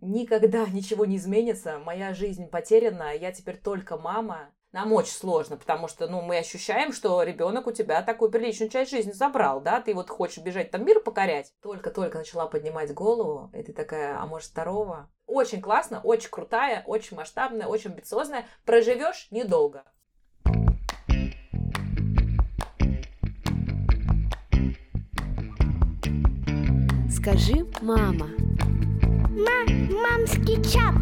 никогда ничего не изменится, моя жизнь потеряна, я теперь только мама. Нам очень сложно, потому что, ну, мы ощущаем, что ребенок у тебя такую приличную часть жизни забрал, да, ты вот хочешь бежать там мир покорять. Только-только начала поднимать голову, и ты такая, а может второго? Очень классно, очень крутая, очень масштабная, очень амбициозная. Проживешь недолго. Скажи, мама. Ма мамский чат.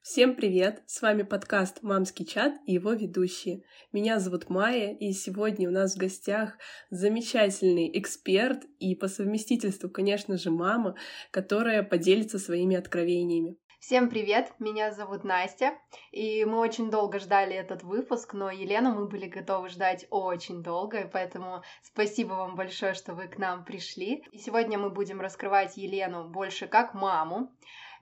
Всем привет! С вами подкаст «Мамский чат» и его ведущие. Меня зовут Майя, и сегодня у нас в гостях замечательный эксперт и по совместительству, конечно же, мама, которая поделится своими откровениями. Всем привет, меня зовут Настя, и мы очень долго ждали этот выпуск, но Елену мы были готовы ждать очень долго, и поэтому спасибо вам большое, что вы к нам пришли. И сегодня мы будем раскрывать Елену больше как маму,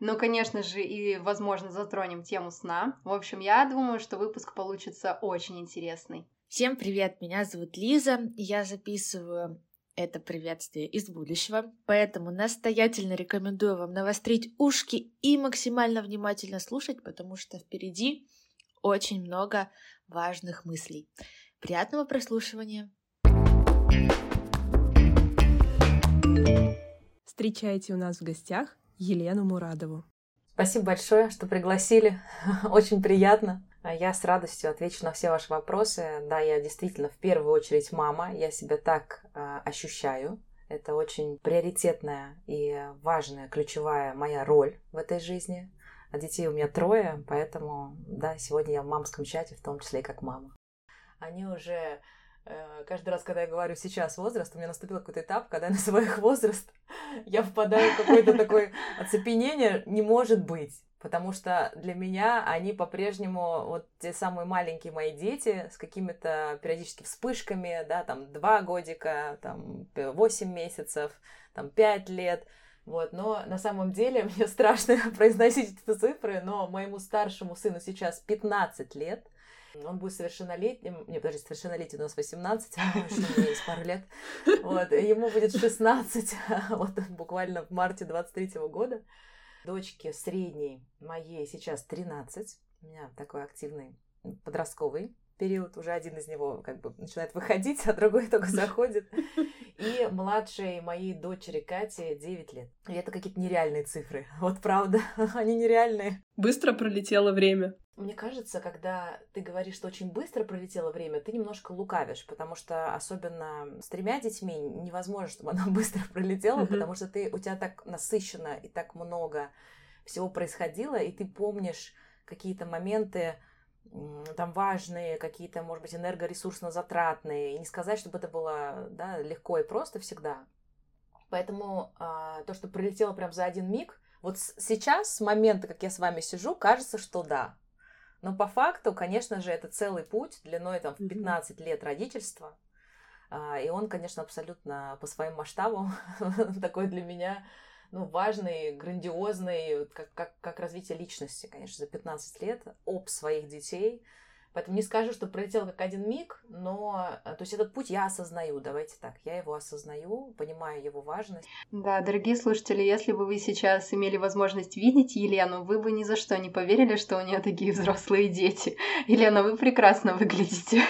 но, конечно же, и, возможно, затронем тему сна. В общем, я думаю, что выпуск получится очень интересный. Всем привет, меня зовут Лиза, я записываю это приветствие из будущего, поэтому настоятельно рекомендую вам навострить ушки и максимально внимательно слушать, потому что впереди очень много важных мыслей. Приятного прослушивания! Встречайте у нас в гостях Елену Мурадову. Спасибо большое, что пригласили. Очень приятно. А я с радостью отвечу на все ваши вопросы. Да, я действительно в первую очередь мама. Я себя так э, ощущаю. Это очень приоритетная и важная, ключевая моя роль в этой жизни. А детей у меня трое, поэтому, да, сегодня я в мамском чате, в том числе и как мама. Они уже Э, каждый раз, когда я говорю сейчас возраст, у меня наступил какой-то этап, когда я называю их возраст, я впадаю в какое-то такое оцепенение, не может быть. Потому что для меня они по-прежнему вот те самые маленькие мои дети с какими-то периодически вспышками, да, там два годика, там восемь месяцев, там пять лет. Вот, но на самом деле мне страшно произносить эти цифры, но моему старшему сыну сейчас 15 лет – он будет совершеннолетним, не, подожди, совершеннолетний у нас 18, а еще у меня есть пару лет. Вот, ему будет 16, вот буквально в марте 23 года. Дочке средней моей сейчас 13, у меня такой активный подростковый период, уже один из него как бы начинает выходить, а другой только заходит. И младшей моей дочери Кате 9 лет. И это какие-то нереальные цифры. Вот правда, они нереальные. Быстро пролетело время. Мне кажется, когда ты говоришь, что очень быстро пролетело время, ты немножко лукавишь, потому что особенно с тремя детьми невозможно, чтобы оно быстро пролетело, mm-hmm. потому что ты, у тебя так насыщенно и так много всего происходило, и ты помнишь какие-то моменты, там важные, какие-то, может быть, энергоресурсно затратные. И не сказать, чтобы это было да, легко и просто всегда. Поэтому а, то, что прилетело прям за один миг, вот сейчас, с момента, как я с вами сижу, кажется, что да. Но по факту, конечно же, это целый путь длиной там, в 15 лет родительства. А, и он, конечно, абсолютно по своим масштабам такой для меня ну, важный, грандиозный, как, как, как развитие личности, конечно, за 15 лет, об своих детей. Поэтому не скажу, что пролетел как один миг, но э, то есть этот путь я осознаю, давайте так, я его осознаю, понимаю его важность. Да, дорогие слушатели, если бы вы сейчас имели возможность видеть Елену, вы бы ни за что не поверили, что у нее такие взрослые дети. Елена, вы прекрасно выглядите.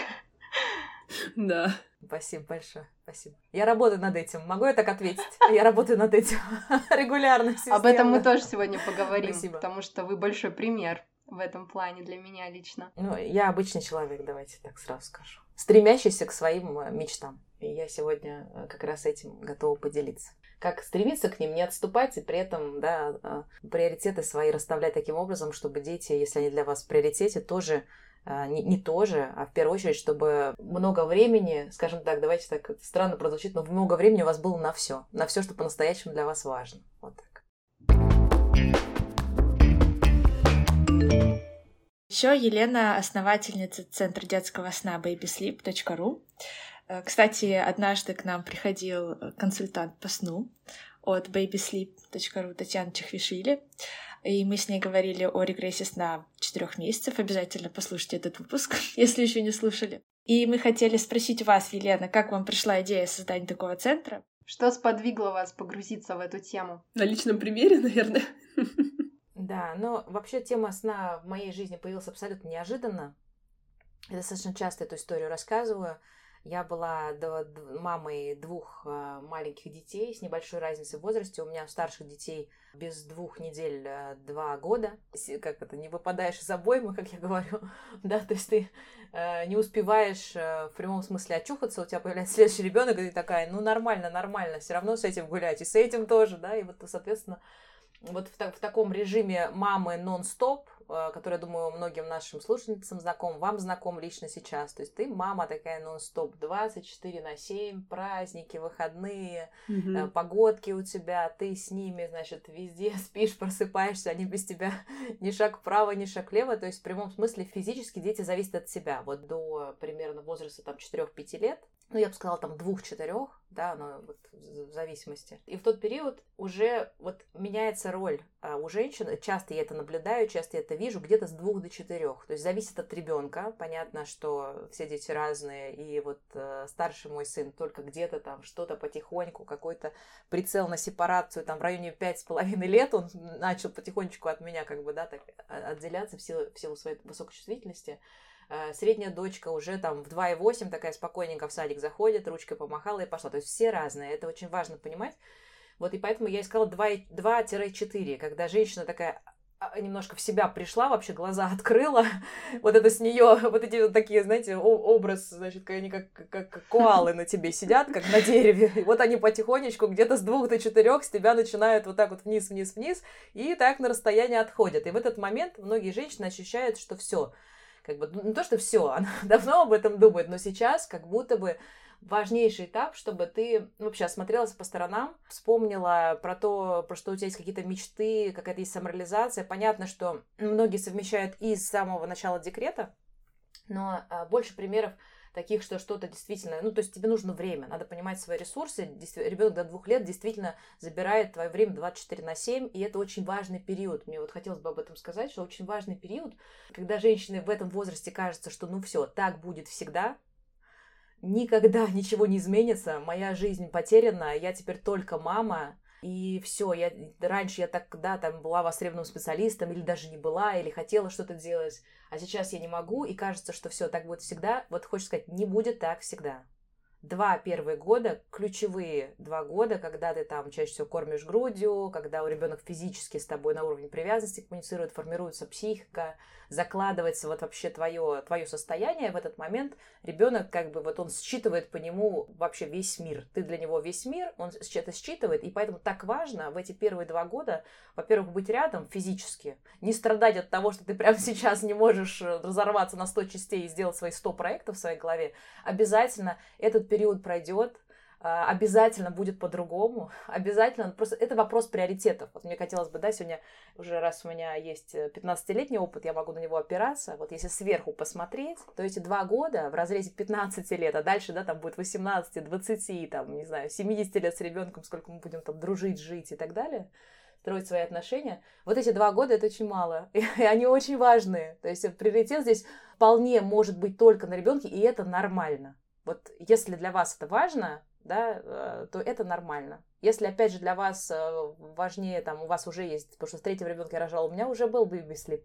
Да. Спасибо большое. Спасибо. Я работаю над этим. Могу я так ответить? Я работаю над этим регулярно. Системно. Об этом мы тоже сегодня поговорим, Спасибо. потому что вы большой пример в этом плане для меня лично. Ну, я обычный человек, давайте так сразу скажу. Стремящийся к своим э, мечтам. И я сегодня э, как раз этим готова поделиться. Как стремиться к ним, не отступать и при этом да, э, приоритеты свои расставлять таким образом, чтобы дети, если они для вас в приоритете, тоже не, не тоже, а в первую очередь, чтобы много времени, скажем так, давайте так, странно прозвучит, но много времени у вас было на все, на все, что по-настоящему для вас важно. Вот так. Еще Елена основательница Центра детского сна babysleep.ru. Э, кстати, однажды к нам приходил консультант по сну от babysleep.ru Татьяна Чехвишвили и мы с ней говорили о регрессе сна четырех месяцев. Обязательно послушайте этот выпуск, если еще не слушали. И мы хотели спросить вас, Елена, как вам пришла идея создания такого центра? Что сподвигло вас погрузиться в эту тему? На личном примере, наверное. Да, но вообще тема сна в моей жизни появилась абсолютно неожиданно. Я достаточно часто эту историю рассказываю. Я была мамой двух а, маленьких детей с небольшой разницей в возрасте. У меня у старших детей без двух недель а, два года. Как это, не выпадаешь из обоймы, как я говорю. да, то есть ты а, не успеваешь в прямом смысле очухаться, у тебя появляется следующий ребенок, и ты такая, ну нормально, нормально, все равно с этим гулять, и с этим тоже, да, и вот, соответственно, вот в, в таком режиме мамы нон-стоп, э, который, я думаю, многим нашим слушательницам знаком, вам знаком лично сейчас. То есть ты мама такая нон-стоп 24 на 7, праздники, выходные, mm-hmm. погодки у тебя, ты с ними, значит, везде спишь, просыпаешься, они без тебя ни шаг вправо, ни шаг влево. То есть в прямом смысле физически дети зависят от себя. Вот до примерно возраста там 4-5 лет ну, я бы сказала, там двух-четырех, да, но вот в зависимости. И в тот период уже вот меняется роль а, у женщин. Часто я это наблюдаю, часто я это вижу, где-то с двух до четырех. То есть зависит от ребенка. Понятно, что все дети разные, и вот э, старший мой сын только где-то там что-то потихоньку, какой-то прицел на сепарацию, там в районе пять с половиной лет он начал потихонечку от меня как бы, да, так а, отделяться в силу, в силу своей высокой чувствительности. Э, средняя дочка уже там в 2,8 такая спокойненько в садик заходит, ручкой помахала и пошла. То есть все разные, это очень важно понимать. Вот и поэтому я искала 2-4, когда женщина такая а, немножко в себя пришла, вообще глаза открыла, вот это с нее, вот эти вот такие, знаете, образ, значит, они как, как, как коалы на тебе сидят, как на дереве, и вот они потихонечку где-то с двух до четырех с тебя начинают вот так вот вниз, вниз, вниз, и так на расстояние отходят. И в этот момент многие женщины ощущают, что все, как бы, ну, не то, что все, она давно об этом думает, но сейчас как будто бы важнейший этап, чтобы ты ну, вообще осмотрелась по сторонам, вспомнила про то, про что у тебя есть какие-то мечты, какая-то есть самореализация. Понятно, что многие совмещают и с самого начала декрета, но а, больше примеров таких, что что-то действительно, ну, то есть тебе нужно время, надо понимать свои ресурсы. Ребенок до двух лет действительно забирает твое время 24 на 7, и это очень важный период. Мне вот хотелось бы об этом сказать, что очень важный период, когда женщины в этом возрасте кажется, что ну все, так будет всегда, никогда ничего не изменится, моя жизнь потеряна, я теперь только мама, и все, я раньше я так, да, там была востребованным специалистом, или даже не была, или хотела что-то делать, а сейчас я не могу, и кажется, что все так будет всегда. Вот хочется сказать, не будет так всегда. Два первые года, ключевые два года, когда ты там чаще всего кормишь грудью, когда у ребенок физически с тобой на уровне привязанности коммуницирует, формируется психика, закладывается вот вообще твое, твое состояние, в этот момент ребенок как бы вот он считывает по нему вообще весь мир. Ты для него весь мир, он это считывает, и поэтому так важно в эти первые два года, во-первых, быть рядом физически, не страдать от того, что ты прямо сейчас не можешь э, разорваться на 100 частей и сделать свои 100 проектов в своей голове. Обязательно этот период пройдет, а, обязательно будет по-другому, обязательно, просто это вопрос приоритетов. Вот мне хотелось бы, да, сегодня уже раз у меня есть 15-летний э, опыт, я могу на него опираться, вот если сверху посмотреть, то эти два года в разрезе 15 лет, а дальше, да, там будет 18, 20, там, не знаю, 70 лет с ребенком, сколько мы будем там дружить, жить и так далее, строить свои отношения. Вот эти два года это очень мало, и они очень важные. То есть приоритет здесь вполне может быть только на ребенке, и это нормально. Вот если для вас это важно, да, э, то это нормально. Если, опять же, для вас э, важнее, там, у вас уже есть, потому что с третьего ребенка я рожала, у меня уже был baby sleep,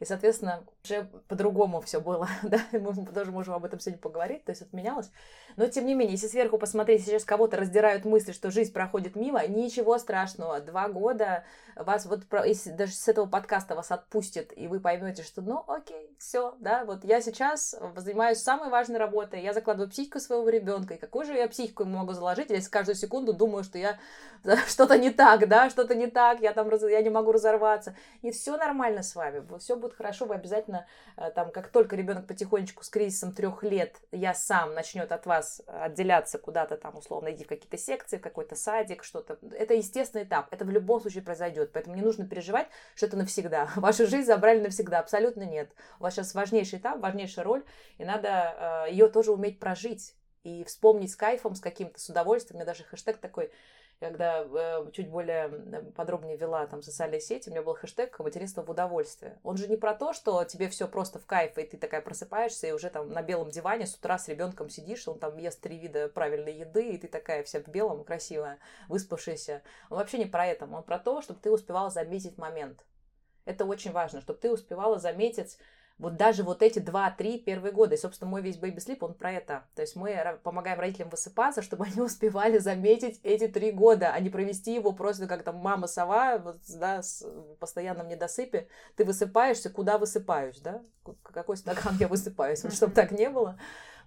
и, соответственно, уже по-другому все было, да, мы тоже можем об этом сегодня поговорить, то есть отменялось. Но, тем не менее, если сверху посмотреть, сейчас кого-то раздирают мысли, что жизнь проходит мимо, ничего страшного. Два года вас вот, если даже с этого подкаста вас отпустит, и вы поймете, что, ну, окей, все, да, вот я сейчас занимаюсь самой важной работой, я закладываю психику своего ребенка, и какую же я психику могу заложить, если каждую секунду думаю, что я что-то не так, да, что-то не так, я там, я не могу разорваться. И все нормально с вами, все будет будет хорошо, вы обязательно, э, там, как только ребенок потихонечку с кризисом трех лет, я сам начнет от вас отделяться куда-то там, условно, идти в какие-то секции, в какой-то садик, что-то. Это естественный этап, это в любом случае произойдет, поэтому не нужно переживать, что это навсегда. Вашу жизнь забрали навсегда, абсолютно нет. У вас сейчас важнейший этап, важнейшая роль, и надо э, ее тоже уметь прожить и вспомнить с кайфом, с каким-то, с удовольствием. У меня даже хэштег такой когда э, чуть более подробнее вела там социальные сети, у меня был хэштег «материнство в удовольствие». Он же не про то, что тебе все просто в кайф, и ты такая просыпаешься, и уже там на белом диване с утра с ребенком сидишь, он там ест три вида правильной еды, и ты такая вся в белом, красивая, выспавшаяся. Он вообще не про это, он про то, чтобы ты успевала заметить момент. Это очень важно, чтобы ты успевала заметить вот даже вот эти два-три первые года. И, собственно, мой весь baby sleep, он про это. То есть мы помогаем родителям высыпаться, чтобы они успевали заметить эти три года, а не провести его просто как там мама-сова, вот, да, с постоянном недосыпе. Ты высыпаешься, куда высыпаюсь, да? Какой стакан я высыпаюсь, чтобы так не было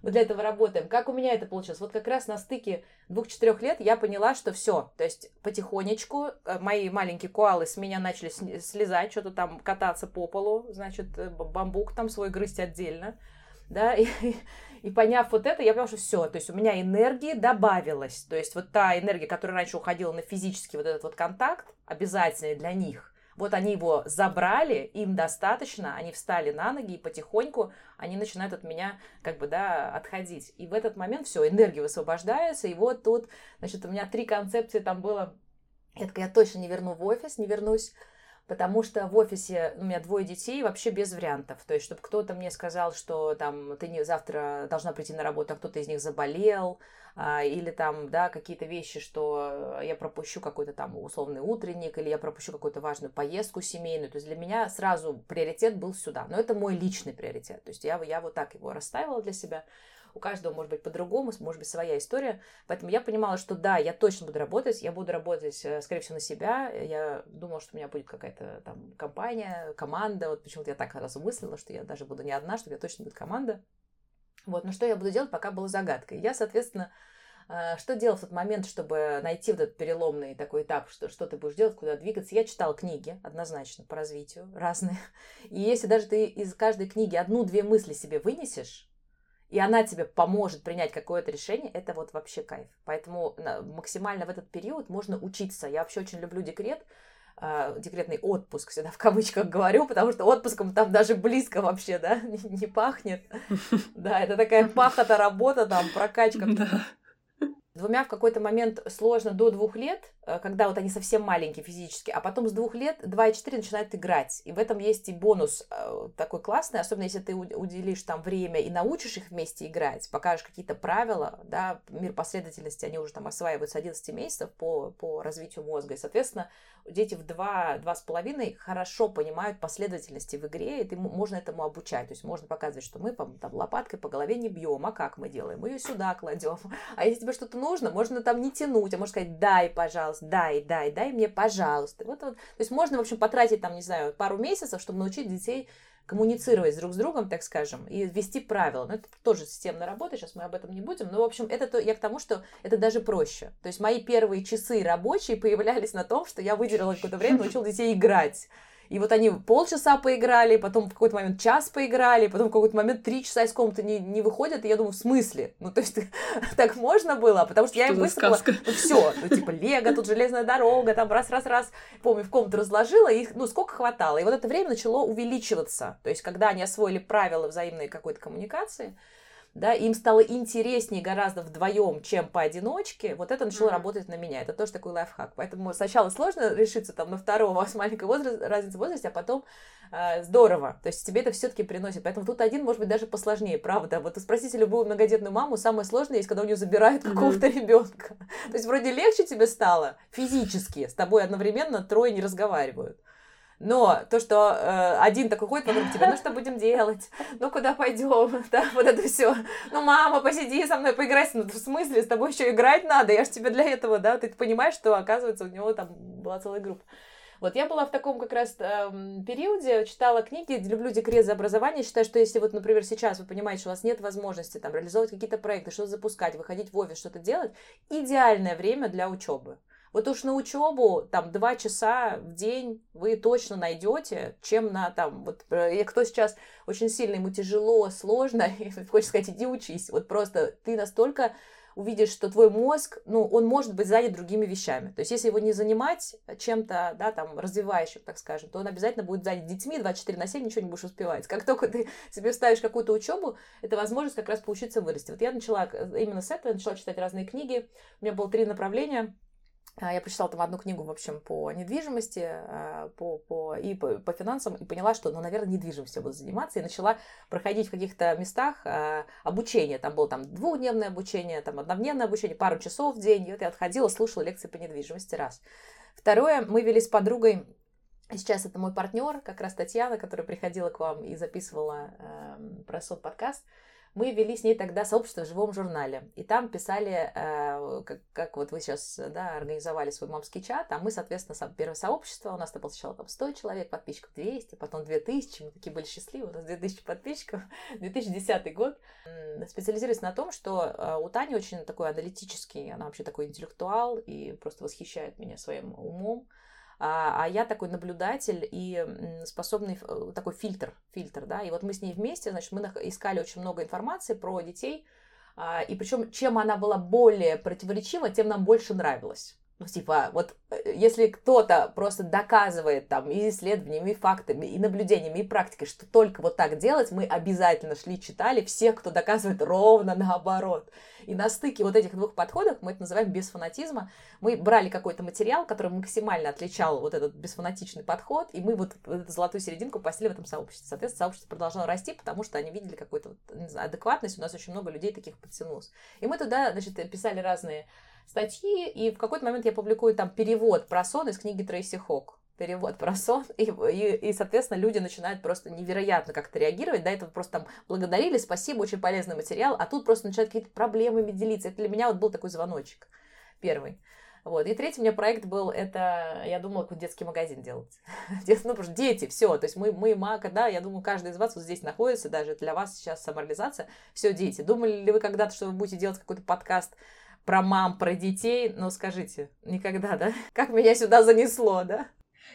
мы для этого работаем. Как у меня это получилось? Вот как раз на стыке двух-четырех лет я поняла, что все. То есть потихонечку э, мои маленькие коалы с меня начали слезать, что-то там кататься по полу, значит, э, бамбук там свой грызть отдельно. Да, и, и поняв вот это, я поняла, что все, то есть у меня энергии добавилось. То есть вот та энергия, которая раньше уходила на физический вот этот вот контакт, обязательный для них, вот они его забрали, им достаточно, они встали на ноги, и потихоньку они начинают от меня как бы, да, отходить. И в этот момент все, энергия высвобождается, и вот тут, значит, у меня три концепции там было. Я такая, я точно не верну в офис, не вернусь потому что в офисе у меня двое детей, вообще без вариантов. То есть, чтобы кто-то мне сказал, что там ты не завтра должна прийти на работу, а кто-то из них заболел, а, или там, да, какие-то вещи, что я пропущу какой-то там условный утренник, или я пропущу какую-то важную поездку семейную. То есть для меня сразу приоритет был сюда. Но это мой личный приоритет. То есть я, я вот так его расставила для себя у каждого может быть по-другому, может быть своя история. Поэтому я понимала, что да, я точно буду работать, я буду работать, э, скорее всего, на себя. Я думала, что у меня будет какая-то там компания, команда. Вот почему-то я так раз мыслила, что я даже буду не одна, что у меня точно будет команда. Вот, но что я буду делать, пока было загадкой. Я, соответственно, э, что делал в тот момент, чтобы найти вот этот переломный такой этап, что, что ты будешь делать, куда двигаться? Я читала книги, однозначно, по развитию, разные. И если даже ты из каждой книги одну-две мысли себе вынесешь, и она тебе поможет принять какое-то решение, это вот вообще кайф. Поэтому максимально в этот период можно учиться. Я вообще очень люблю декрет, э, декретный отпуск, всегда в кавычках говорю, потому что отпуском там даже близко вообще, да, не, не пахнет. Да, это такая пахота работа, там, прокачка. Двумя в какой-то момент сложно до двух лет, э, когда вот они совсем маленькие физически, а потом с двух лет 2 и 4 начинают играть. И в этом есть и бонус э, такой классный, особенно если ты уделишь там время и научишь их вместе играть, покажешь какие-то правила, да, мир последовательности, они уже там осваивают с 11 месяцев по, по развитию мозга. И, соответственно, дети в 2-2,5 хорошо понимают последовательности в игре, и ты, можно этому обучать. То есть можно показывать, что мы там, лопаткой по голове не бьем, а как мы делаем? Мы ее сюда кладем. А если тебе что-то нужно, можно там не тянуть, а можно сказать, дай, пожалуйста, дай, дай, дай мне, пожалуйста. Вот, вот. То есть можно, в общем, потратить там, не знаю, пару месяцев, чтобы научить детей коммуницировать друг с другом, так скажем, и ввести правила. Но это тоже системная работа, сейчас мы об этом не будем. Но, в общем, это то, я к тому, что это даже проще. То есть мои первые часы рабочие появлялись на том, что я выделила какое-то время, научила детей играть. И вот они полчаса поиграли, потом в какой-то момент час поиграли, потом в какой-то момент три часа из комнаты не, не выходят, и я думаю, в смысле? Ну, то есть, так можно было? Потому что, что я им высыпала, ну, все, ну, типа, лего, тут железная дорога, там раз-раз-раз, помню, в комнату разложила, и ну, сколько хватало. И вот это время начало увеличиваться. То есть, когда они освоили правила взаимной какой-то коммуникации, да, им стало интереснее гораздо вдвоем, чем поодиночке, вот это начало mm-hmm. работать на меня. Это тоже такой лайфхак. Поэтому сначала сложно решиться там на второго с маленькой возраст, разницы в возрасте, а потом э, здорово. То есть тебе это все-таки приносит. Поэтому тут один может быть даже посложнее, правда. Вот спросите любую многодетную маму, самое сложное есть, когда у нее забирают mm-hmm. какого-то ребенка. То есть вроде легче тебе стало физически, с тобой одновременно трое не разговаривают. Но то, что э, один такой ходит вокруг тебя, ну что будем делать? Ну куда пойдем? Да, вот это все. Ну, мама, посиди со мной, поиграй. Ну, в смысле, с тобой еще играть надо? Я же тебе для этого, да? Ты понимаешь, что, оказывается, у него там была целая группа. Вот я была в таком как раз эм, периоде, читала книги, люблю декрет за образование, считаю, что если вот, например, сейчас вы понимаете, что у вас нет возможности там реализовывать какие-то проекты, что-то запускать, выходить в офис, что-то делать, идеальное время для учебы. Вот уж на учебу там два часа в день вы точно найдете, чем на там, вот э, кто сейчас очень сильно, ему тяжело, сложно, хочешь сказать, иди учись. Вот просто ты настолько увидишь, что твой мозг, ну, он может быть занят другими вещами. То есть, если его не занимать чем-то, да, там, развивающим, так скажем, то он обязательно будет занят детьми 24 на 7, ничего не будешь успевать. Как только ты себе ставишь какую-то учебу, это возможность как раз поучиться вырасти. Вот я начала именно с этого, я начала читать разные книги, у меня было три направления – я прочитала там одну книгу, в общем, по недвижимости, а, по, по, и по, по финансам, и поняла, что, ну, наверное, недвижимостью буду заниматься, и начала проходить в каких-то местах а, обучение. Там было там двухдневное обучение, там однодневное обучение, пару часов в день. И вот я отходила, слушала лекции по недвижимости раз. Второе, мы вели с подругой Сейчас это мой партнер, как раз Татьяна, которая приходила к вам и записывала э, про сон подкаст мы вели с ней тогда сообщество в живом журнале. И там писали, э, как, как вот вы сейчас да, организовали свой мамский чат, а мы, соответственно, первое сообщество, у нас было сначала там 100 человек, подписчиков 200, потом 2000, мы такие были счастливы, у нас 2000 подписчиков, 2010 год. Специализируясь на том, что э, у Тани очень такой аналитический, она вообще такой интеллектуал и просто восхищает меня своим умом, а, а я такой наблюдатель и способный э, такой фильтр, фильтр, да, и вот мы с ней вместе, значит, мы искали очень много информации про детей, а, и причем чем она была более противоречива, тем нам больше нравилось. Ну, типа, вот э, если кто-то просто доказывает там и исследованиями, и фактами, и наблюдениями, и практикой, что только вот так делать, мы обязательно шли, читали всех, кто доказывает ровно наоборот. И на стыке вот этих двух подходов, мы это называем без фанатизма, мы брали какой-то материал, который максимально отличал вот этот бесфанатичный подход, и мы вот эту золотую серединку постели в этом сообществе. Соответственно, сообщество продолжало расти, потому что они видели какую-то вот, адекватность, у нас очень много людей таких подтянулось. И мы туда, значит, писали разные статьи, и в какой-то момент я публикую там перевод про сон из книги Трейси Хок перевод про сон, и, и, и, соответственно, люди начинают просто невероятно как-то реагировать, до этого просто там благодарили, спасибо, очень полезный материал, а тут просто начинают какие-то проблемами делиться. Это для меня вот был такой звоночек первый. Вот. И третий у меня проект был, это, я думала, какой детский магазин делать. ну, потому что дети, все, то есть мы, мы, мака, да, я думаю, каждый из вас вот здесь находится, даже для вас сейчас самореализация, все дети. Думали ли вы когда-то, что вы будете делать какой-то подкаст про мам, про детей, ну скажите, никогда, да? Как меня сюда занесло, да?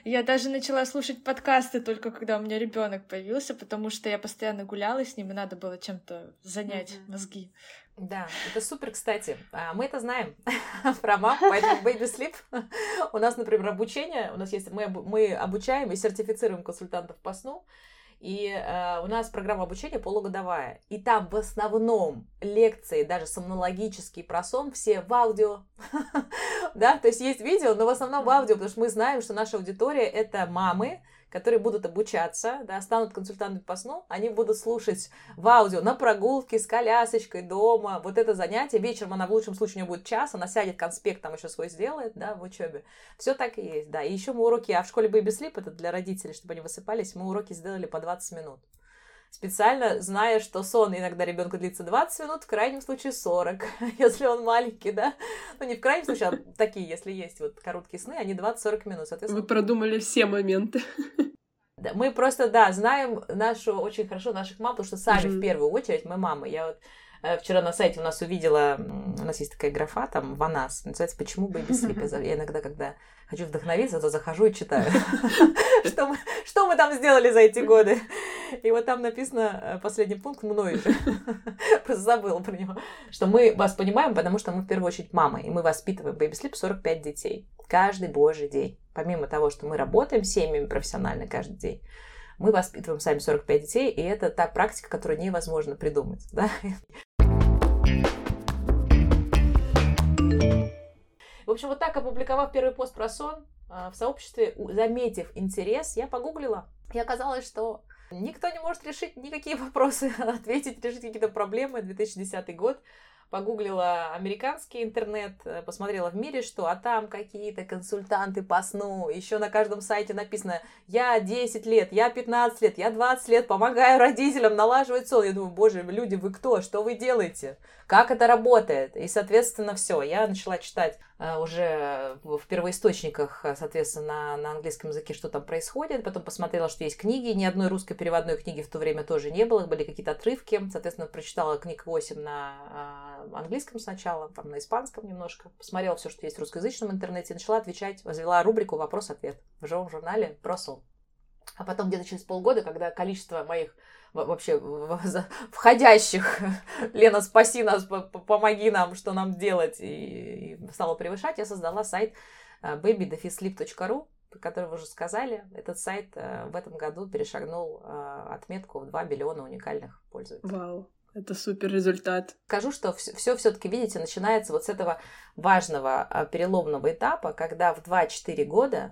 Я даже начала слушать подкасты только когда у меня ребенок появился, потому что я постоянно гуляла с ним, и надо было чем-то занять mm-hmm. мозги. Да, это супер, кстати. А, мы это знаем про мам, поэтому Baby Sleep. У нас, например, обучение, у нас есть, мы, мы обучаем и сертифицируем консультантов по сну, и э, у нас программа обучения полугодовая. И там в основном лекции, даже сомнологические про сон, все в аудио. да, то есть есть видео, но в основном в аудио, потому что мы знаем, что наша аудитория это мамы, которые будут обучаться, да, станут консультантами по сну, они будут слушать в аудио на прогулке с колясочкой дома, вот это занятие, вечером она в лучшем случае у нее будет час, она сядет, конспект там еще свой сделает, да, в учебе. Все так и есть, да. И еще мы уроки, а в школе Baby Sleep, это для родителей, чтобы они высыпались, мы уроки сделали по 20 минут специально зная, что сон иногда ребенка длится 20 минут, в крайнем случае 40, если он маленький, да. Ну, не в крайнем случае, а такие, если есть вот короткие сны, они 20-40 минут, соответственно. Вы продумали все моменты. Мы просто, да, знаем нашу, очень хорошо наших мам, потому что сами mm-hmm. в первую очередь мы мамы. Я вот вчера на сайте у нас увидела, у нас есть такая графа, там, Ванас, называется «Почему Baby Sleep?». Я иногда, когда хочу вдохновиться, то захожу и читаю, что, мы, там сделали за эти годы. И вот там написано э, последний пункт мной же, просто забыла про него, что мы вас понимаем, потому что мы в первую очередь мамы, и мы воспитываем Baby Sleep 45 детей каждый божий день. Помимо того, что мы работаем с семьями профессионально каждый день, мы воспитываем сами 45 детей, и это та практика, которую невозможно придумать. Да? В общем, вот так, опубликовав первый пост про сон, а, в сообществе, заметив интерес, я погуглила. И оказалось, что никто не может решить никакие вопросы, ответить, решить какие-то проблемы. 2010 год погуглила американский интернет, э, посмотрела в мире, что, а там какие-то консультанты по сну, еще на каждом сайте написано, я 10 лет, я 15 лет, я 20 лет, помогаю родителям налаживать сон. Я думаю, боже, люди, вы кто, что вы делаете? Как это работает? И, соответственно, все, я начала читать уже в первоисточниках, э, соответственно, на, английском языке, что там происходит. Потом посмотрела, что есть книги. Ни одной русской переводной книги в то время тоже не было. Были какие-то отрывки. Соответственно, прочитала книг 8 на э, английском сначала, там на испанском немножко. Посмотрела все, что есть в русскоязычном интернете. Начала отвечать, возвела рубрику «Вопрос-ответ» в живом журнале про сон. А потом где-то через полгода, когда количество моих вообще входящих. Лена, спаси нас, помоги нам, что нам делать. И, и стала превышать. Я создала сайт э, babydefisleep.ru, который вы уже сказали. Этот сайт э, в этом году перешагнул э, отметку в 2 миллиона уникальных пользователей. Вау. Это супер результат. Скажу, что все все-таки, видите, начинается вот с этого важного переломного этапа, когда в 2-4 года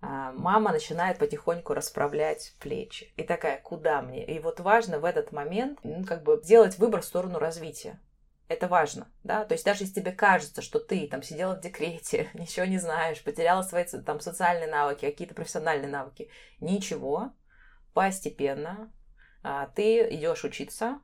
мама начинает потихоньку расправлять плечи. И такая, куда мне? И вот важно в этот момент ну, как бы сделать выбор в сторону развития. Это важно, да, то есть даже если тебе кажется, что ты там сидела в декрете, ничего не знаешь, потеряла свои там социальные навыки, какие-то профессиональные навыки, ничего, постепенно а, ты идешь учиться,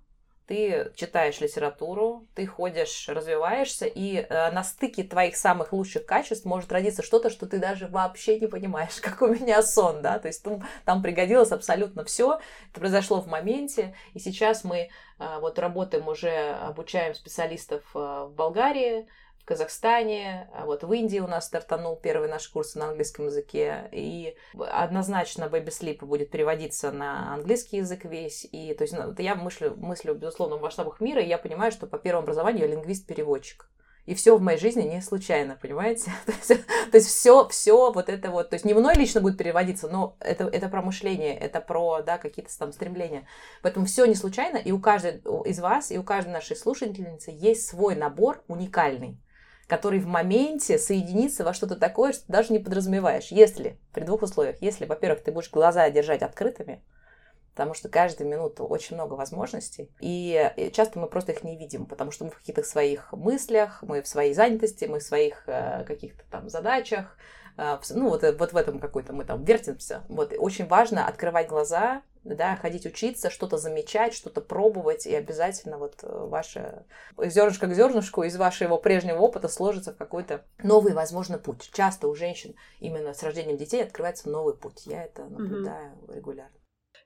ты читаешь литературу, ты ходишь, развиваешься, и э, на стыке твоих самых лучших качеств может родиться что-то, что ты даже вообще не понимаешь, как у меня сон, да, то есть там, там пригодилось абсолютно все, это произошло в моменте, и сейчас мы э, вот работаем уже, обучаем специалистов э, в Болгарии, в Казахстане, а вот в Индии у нас стартанул первый наш курс на английском языке, и однозначно Baby Sleep будет переводиться на английский язык весь, и то есть ну, я мыслю, мыслю, безусловно, в масштабах мира, и я понимаю, что по первому образованию я лингвист-переводчик. И все в моей жизни не случайно, понимаете? то есть, все, все вот это вот, то есть не мной лично будет переводиться, но это, это про мышление, это про, да, какие-то там стремления. Поэтому все не случайно, и у каждой из вас, и у каждой нашей слушательницы есть свой набор уникальный который в моменте соединится во что-то такое, что ты даже не подразумеваешь. Если, при двух условиях, если, во-первых, ты будешь глаза держать открытыми, потому что каждую минуту очень много возможностей, и часто мы просто их не видим, потому что мы в каких-то своих мыслях, мы в своей занятости, мы в своих э, каких-то там задачах, э, ну вот, вот в этом какой-то мы там вертимся. Вот, и очень важно открывать глаза, да, ходить учиться, что-то замечать, что-то пробовать, и обязательно вот э, ваше зернышко к зернышку из вашего прежнего опыта сложится в какой-то новый, возможно, путь. Часто у женщин именно с рождением детей открывается новый путь. Я это наблюдаю mm-hmm. регулярно.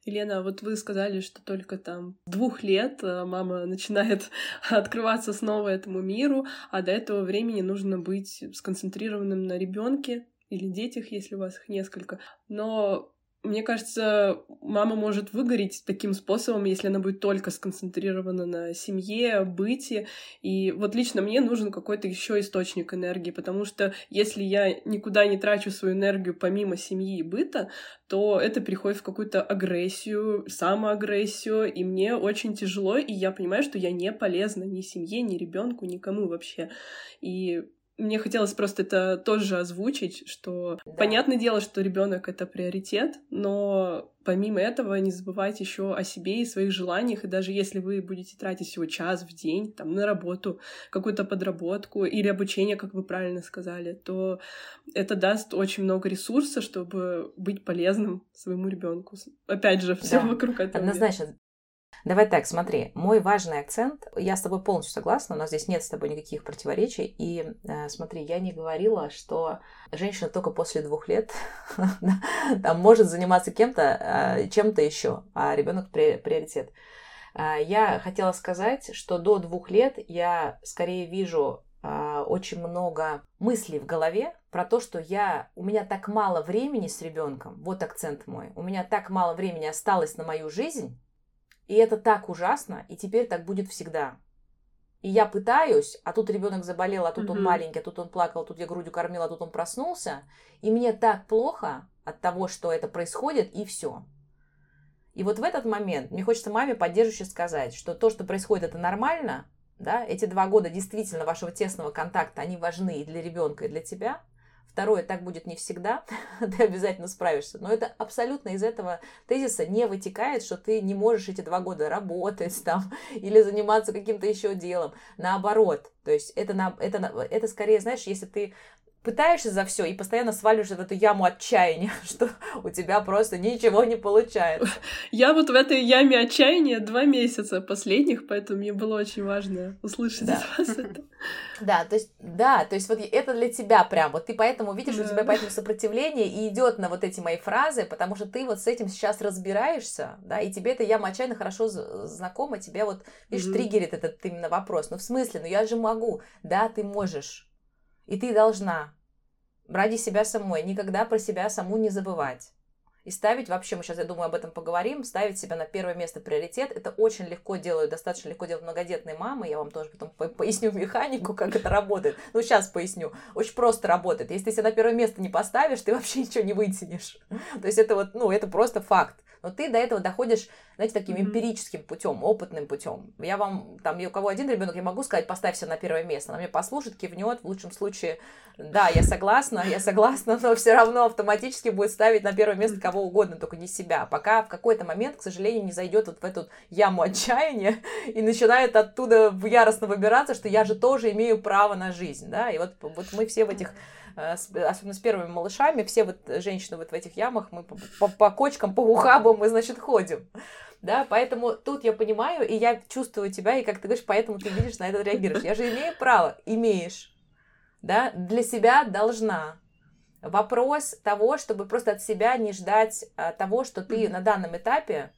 Елена, вот вы сказали, что только там двух лет э, мама начинает открываться снова этому миру, а до этого времени нужно быть сконцентрированным на ребенке или детях, если у вас их несколько. Но мне кажется, мама может выгореть таким способом, если она будет только сконцентрирована на семье, быте. И вот лично мне нужен какой-то еще источник энергии, потому что если я никуда не трачу свою энергию помимо семьи и быта, то это переходит в какую-то агрессию, самоагрессию, и мне очень тяжело, и я понимаю, что я не полезна ни семье, ни ребенку, никому вообще. И мне хотелось просто это тоже озвучить, что да. понятное дело, что ребенок это приоритет, но помимо этого не забывайте еще о себе и своих желаниях, и даже если вы будете тратить всего час в день там на работу, какую-то подработку или обучение, как вы правильно сказали, то это даст очень много ресурса, чтобы быть полезным своему ребенку. Опять же, все да. вокруг этого. Однозначно. Давай так, смотри, мой важный акцент, я с тобой полностью согласна, у нас здесь нет с тобой никаких противоречий, и э, смотри, я не говорила, что женщина только после двух лет там может заниматься кем-то, э, чем-то еще, а ребенок приоритет. Э, я хотела сказать, что до двух лет я скорее вижу э, очень много мыслей в голове про то, что я, у меня так мало времени с ребенком, вот акцент мой, у меня так мало времени осталось на мою жизнь, и это так ужасно, и теперь так будет всегда. И я пытаюсь, а тут ребенок заболел, а тут mm-hmm. он маленький, а тут он плакал, а тут я грудью кормила, а тут он проснулся. И мне так плохо от того, что это происходит, и все. И вот в этот момент мне хочется маме поддерживающе сказать, что то, что происходит, это нормально, да, эти два года действительно вашего тесного контакта, они важны и для ребенка, и для тебя – Второе, так будет не всегда, ты обязательно справишься. Но это абсолютно из этого тезиса не вытекает, что ты не можешь эти два года работать там или заниматься каким-то еще делом. Наоборот, то есть это, это, это скорее, знаешь, если ты пытаешься за все и постоянно сваливаешься в эту яму отчаяния, что у тебя просто ничего не получается. Я вот в этой яме отчаяния два месяца последних, поэтому мне было очень важно услышать да. от вас это. Да, то есть, да, то есть вот это для тебя прям, вот ты поэтому видишь, да. у тебя поэтому сопротивление и идет на вот эти мои фразы, потому что ты вот с этим сейчас разбираешься, да, и тебе эта яма отчаянно хорошо знакома, тебе вот, видишь, mm триггерит этот именно вопрос. Ну, в смысле, ну я же могу. Да, ты можешь. И ты должна ради себя самой никогда про себя саму не забывать. И ставить вообще, мы сейчас, я думаю, об этом поговорим, ставить себя на первое место приоритет. Это очень легко делают, достаточно легко делают многодетные мамы. Я вам тоже потом по поясню механику, как это работает. Ну, сейчас поясню. Очень просто работает. Если ты себя на первое место не поставишь, ты вообще ничего не вытянешь. То есть это вот, ну, это просто факт. Но ты до этого доходишь, знаете, таким mm-hmm. эмпирическим путем, опытным путем. Я вам, там, у кого один ребенок, я могу сказать, поставься на первое место. Она мне послушает, кивнет, в лучшем случае, да, я согласна, я согласна, но все равно автоматически будет ставить на первое место кого угодно, только не себя. Пока в какой-то момент, к сожалению, не зайдет вот в эту яму отчаяния и начинает оттуда яростно выбираться, что я же тоже имею право на жизнь, да, и вот, вот мы все в этих Э, особенно с первыми малышами, все вот женщины вот в этих ямах, мы по, по, по кочкам, по ухабам мы, значит, ходим. Да, поэтому тут я понимаю, и я чувствую тебя, и как ты говоришь, поэтому ты видишь, на это реагируешь. Я же имею право, имеешь, да, для себя должна. Вопрос того, чтобы просто от себя не ждать а, того, что ты на данном этапе,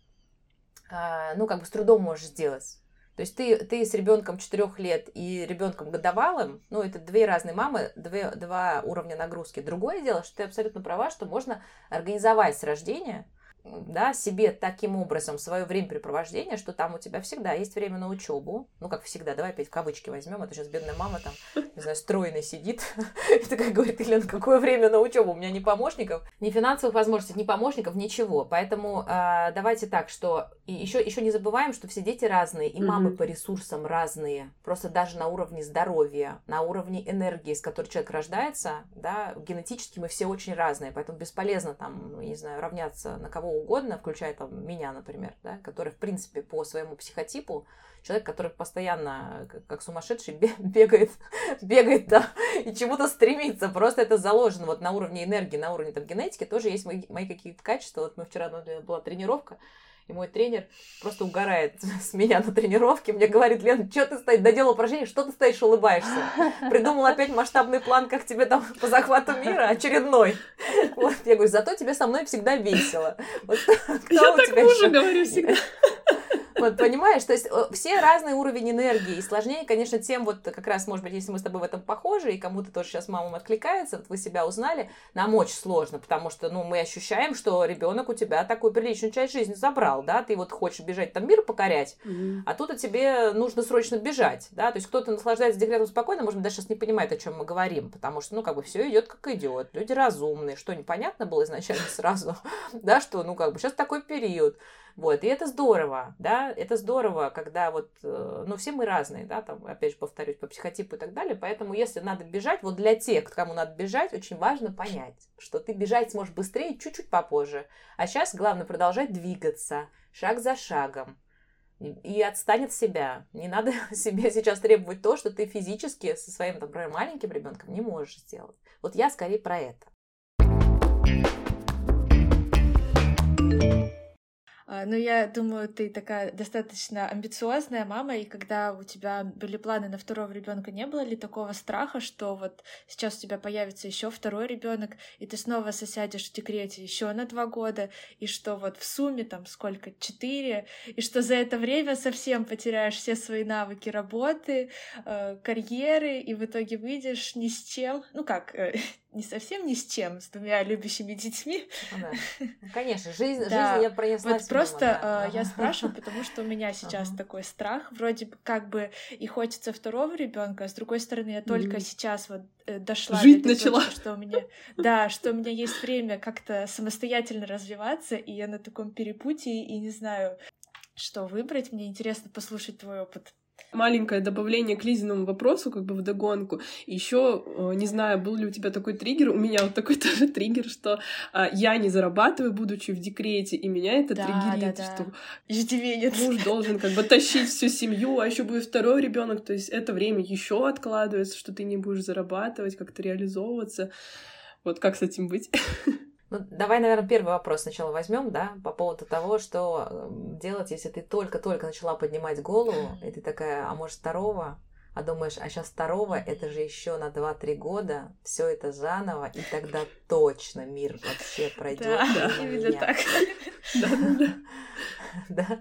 а, ну, как бы с трудом можешь сделать. То есть ты, ты с ребенком 4 лет и ребенком годовалым, ну, это две разные мамы, две, два уровня нагрузки. Другое дело, что ты абсолютно права, что можно организовать с рождения – да, себе таким образом свое времяпрепровождение, что там у тебя всегда есть время на учебу. Ну, как всегда, давай опять в кавычки возьмем. Это сейчас бедная мама там, не знаю, стройной сидит. И такая говорит, Елена, какое время на учебу? У меня ни помощников, ни финансовых возможностей, ни помощников, ничего. Поэтому э, давайте так, что и еще, еще не забываем, что все дети разные, и мамы по ресурсам разные. Просто даже на уровне здоровья, на уровне энергии, с которой человек рождается, да, генетически мы все очень разные. Поэтому бесполезно там, не знаю, равняться на кого угодно, включая там меня, например, да, который, в принципе, по своему психотипу человек, который постоянно, как сумасшедший, бегает, бегает да, и чему-то стремится. Просто это заложено вот на уровне энергии, на уровне там, генетики. Тоже есть мои, мои какие-то качества. Вот мы вчера ну, была тренировка, и мой тренер просто угорает с меня на тренировке. Мне говорит, Лен, что ты стоишь, доделал упражнение, что ты стоишь, улыбаешься? Придумал опять масштабный план, как тебе там по захвату мира, очередной. Вот, я говорю, зато тебе со мной всегда весело. Вот, я так мужу говорю всегда. Вот, понимаешь, то есть э, все разный уровень энергии. И сложнее, конечно, тем вот как раз, может быть, если мы с тобой в этом похожи, и кому-то тоже сейчас мамам откликается, вот вы себя узнали, нам очень сложно, потому что, ну, мы ощущаем, что ребенок у тебя такую приличную часть жизни забрал, да, ты вот хочешь бежать там мир покорять, mm-hmm. а тут тебе нужно срочно бежать, да, то есть кто-то наслаждается декретом спокойно, может быть, даже сейчас не понимает, о чем мы говорим, потому что, ну, как бы все идет как идет, люди разумные, что непонятно было изначально сразу, да, что, ну, как бы сейчас такой период, вот, и это здорово, да, это здорово, когда вот, э, ну, все мы разные, да, там, опять же, повторюсь, по психотипу и так далее, поэтому если надо бежать, вот для тех, кому надо бежать, очень важно понять, что ты бежать сможешь быстрее чуть-чуть попозже, а сейчас главное продолжать двигаться, шаг за шагом, и отстанет себя. Не надо себе сейчас требовать то, что ты физически со своим, например, маленьким ребенком не можешь сделать. Вот я скорее про это. Ну, я думаю, ты такая достаточно амбициозная мама, и когда у тебя были планы на второго ребенка, не было ли такого страха, что вот сейчас у тебя появится еще второй ребенок, и ты снова сосядешь в декрете еще на два года, и что вот в сумме там сколько, четыре, и что за это время совсем потеряешь все свои навыки работы, э, карьеры, и в итоге выйдешь ни с чем, ну как, э, не совсем ни с чем, с двумя любящими детьми. Ну да. Ну, конечно, жизнь, да. жизнь я пронесла. Вот просто да. э, я спрашиваю, потому что у меня сейчас uh-huh. такой страх, вроде бы как бы и хочется второго ребенка, а с другой стороны я только mm. сейчас вот э, дошла Жить до этой начала. точки, что у меня, да, что у меня есть время как-то самостоятельно развиваться, и я на таком перепутье и не знаю, что выбрать. Мне интересно послушать твой опыт. Маленькое добавление к Лизиному вопросу, как бы в догонку. Еще, э, не знаю, был ли у тебя такой триггер, у меня вот такой тоже триггер, что а, я не зарабатываю, будучи в декрете, и меня это да, триггерит, да, да. что Иждивенец. муж должен как бы тащить всю семью, а еще будет второй ребенок, то есть это время еще откладывается, что ты не будешь зарабатывать, как-то реализовываться. Вот как с этим быть? Ну, давай, наверное, первый вопрос сначала возьмем, да, по поводу того, что эм, делать, если ты только-только начала поднимать голову, и ты такая, а может второго, а думаешь, а сейчас второго, это же еще на 2-3 года, все это заново, и тогда точно мир вообще пройдет. Да, именно так. Да,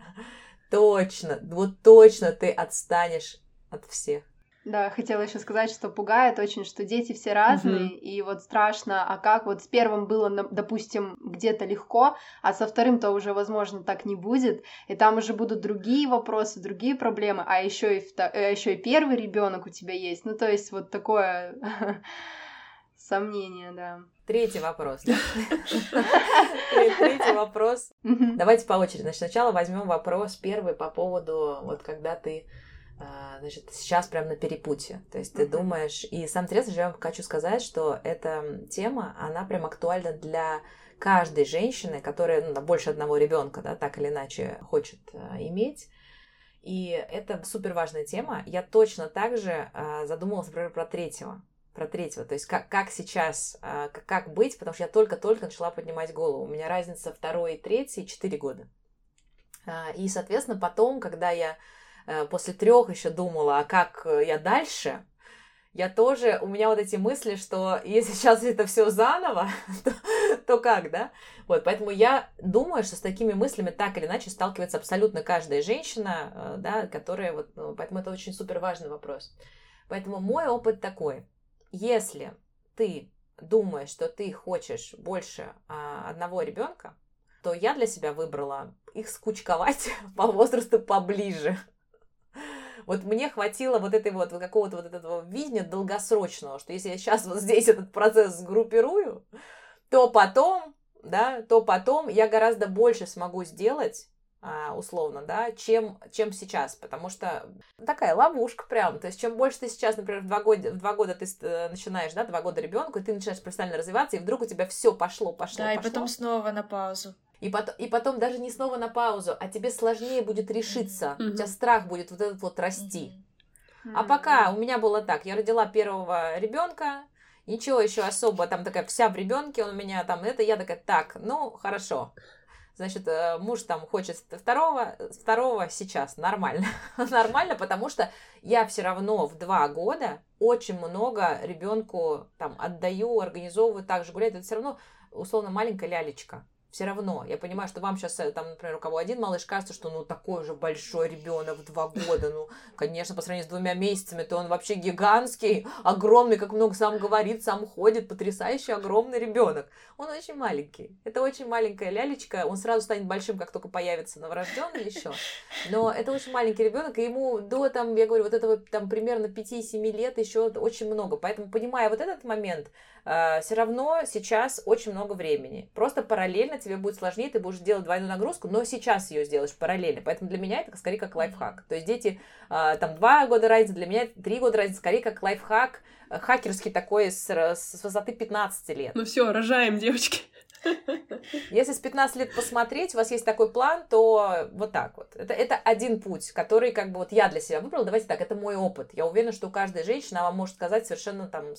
точно, вот точно ты отстанешь от всех. Да, хотела еще сказать, что пугает очень, что дети все разные, угу. и вот страшно, а как вот с первым было, допустим, где-то легко, а со вторым-то уже, возможно, так не будет, и там уже будут другие вопросы, другие проблемы, а еще и, а еще и первый ребенок у тебя есть, ну то есть вот такое сомнение, да. Третий вопрос. Третий вопрос. Давайте по очереди. Значит, сначала возьмем вопрос первый по поводу, вот когда ты значит, сейчас прям на перепутье. То есть ты mm-hmm. думаешь, и сам интересно, я хочу сказать, что эта тема, она прям актуальна для каждой женщины, которая ну, больше одного ребенка, да, так или иначе хочет а, иметь. И это супер важная тема. Я точно так же а, задумалась, например, про третьего. Про третьего. То есть как, как сейчас, а, как, быть, потому что я только-только начала поднимать голову. У меня разница второй и третий 4 года. А, и, соответственно, потом, когда я после трех еще думала, а как э, я дальше, я тоже, у меня вот эти мысли, что если сейчас это все заново, то, то как, да? Вот, поэтому я думаю, что с такими мыслями так или иначе сталкивается абсолютно каждая женщина, э, да, которая вот, ну, поэтому это очень супер важный вопрос. Поэтому мой опыт такой, если ты думаешь, что ты хочешь больше а, одного ребенка, то я для себя выбрала их скучковать по возрасту поближе. Вот мне хватило вот этой вот, вот какого-то вот этого видения долгосрочного, что если я сейчас вот здесь этот процесс сгруппирую, то потом, да, то потом я гораздо больше смогу сделать, а, условно, да, чем, чем сейчас, потому что такая ловушка прям, то есть чем больше ты сейчас, например, в два года, в два года ты э, начинаешь, да, два года ребенку, и ты начинаешь профессионально развиваться, и вдруг у тебя все пошло, пошло, да, пошло. и потом снова на паузу. И потом, и потом даже не снова на паузу, а тебе сложнее будет решиться. Mm-hmm. У тебя страх будет вот этот вот расти. Mm-hmm. А пока у меня было так, я родила первого ребенка, ничего еще особо, там такая вся в ребенке, он у меня там это, я такая, так, ну хорошо. Значит, э, муж там хочет второго, второго сейчас, нормально. нормально, потому что я все равно в два года очень много ребенку там отдаю, организовываю, также гуляет. Это все равно условно маленькая лялечка все равно, я понимаю, что вам сейчас, э, там, например, у кого один малыш, кажется, что, ну, такой же большой ребенок в два года, ну, конечно, по сравнению с двумя месяцами, то он вообще гигантский, огромный, как много сам говорит, сам ходит, потрясающий огромный ребенок. Он очень маленький. Это очень маленькая лялечка, он сразу станет большим, как только появится новорожденный еще. Но это очень маленький ребенок, и ему до, там, я говорю, вот этого, там, примерно 5-7 лет еще очень много. Поэтому, понимая вот этот момент, все равно сейчас очень много времени. Просто параллельно тебе будет сложнее, ты будешь делать двойную нагрузку, но сейчас ее сделаешь параллельно. Поэтому для меня это скорее как лайфхак. То есть дети, э, там, два года разницы, для меня три года разницы, скорее как лайфхак, э, хакерский такой с, с высоты 15 лет. Ну все, рожаем, девочки. Если с 15 лет посмотреть, у вас есть такой план, то вот так вот. Это, это один путь, который как бы вот я для себя выбрала. Давайте так, это мой опыт. Я уверена, что у каждой женщины вам может сказать совершенно там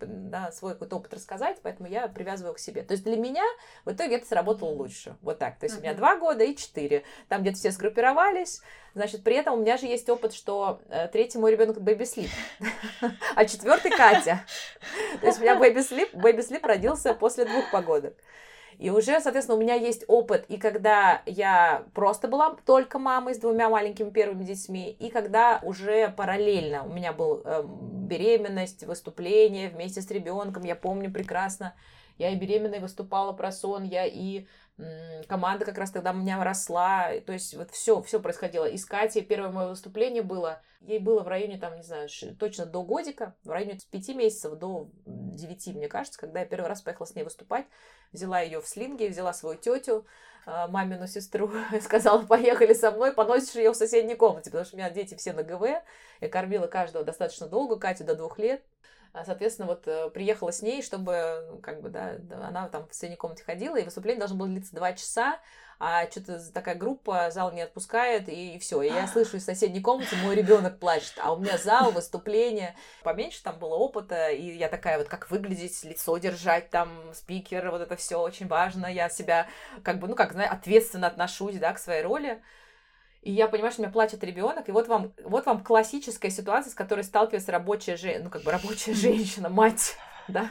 да, свой какой-то опыт рассказать, поэтому я привязываю к себе. То есть для меня в итоге это сработало лучше. Вот так. То есть у меня два года и четыре. Там где-то все сгруппировались. Значит, при этом у меня же есть опыт, что э, третий мой ребенок бэби слип, а четвертый Катя. То есть у меня бэби слип, бэби слип родился после двух погодок. И уже, соответственно, у меня есть опыт, и когда я просто была только мамой с двумя маленькими первыми детьми, и когда уже параллельно у меня был э, беременность, выступление вместе с ребенком, я помню прекрасно, я и беременной выступала про сон, я и команда как раз тогда у меня росла, то есть вот все, все происходило. И с Катей первое мое выступление было, ей было в районе, там, не знаю, точно до годика, в районе пяти месяцев до девяти, мне кажется, когда я первый раз поехала с ней выступать, взяла ее в слинге, взяла свою тетю, а, мамину сестру, сказала, поехали со мной, поносишь ее в соседней комнате, потому что у меня дети все на ГВ, я кормила каждого достаточно долго, Катю до двух лет, соответственно, вот э, приехала с ней, чтобы, ну, как бы, да, она там в соседней комнате ходила, и выступление должно было длиться два часа, а что-то такая группа, зал не отпускает, и все. И я слышу из соседней комнаты, мой ребенок плачет, а у меня зал, выступление. Поменьше там было опыта, и я такая вот, как выглядеть, лицо держать, там, спикер, вот это все очень важно. Я себя, как бы, ну, как, знаешь, ответственно отношусь, да, к своей роли. И я понимаю, что у меня плачет ребенок, и вот вам, вот вам классическая ситуация, с которой сталкивается рабочая женщина, ну, как бы рабочая женщина, мать, да.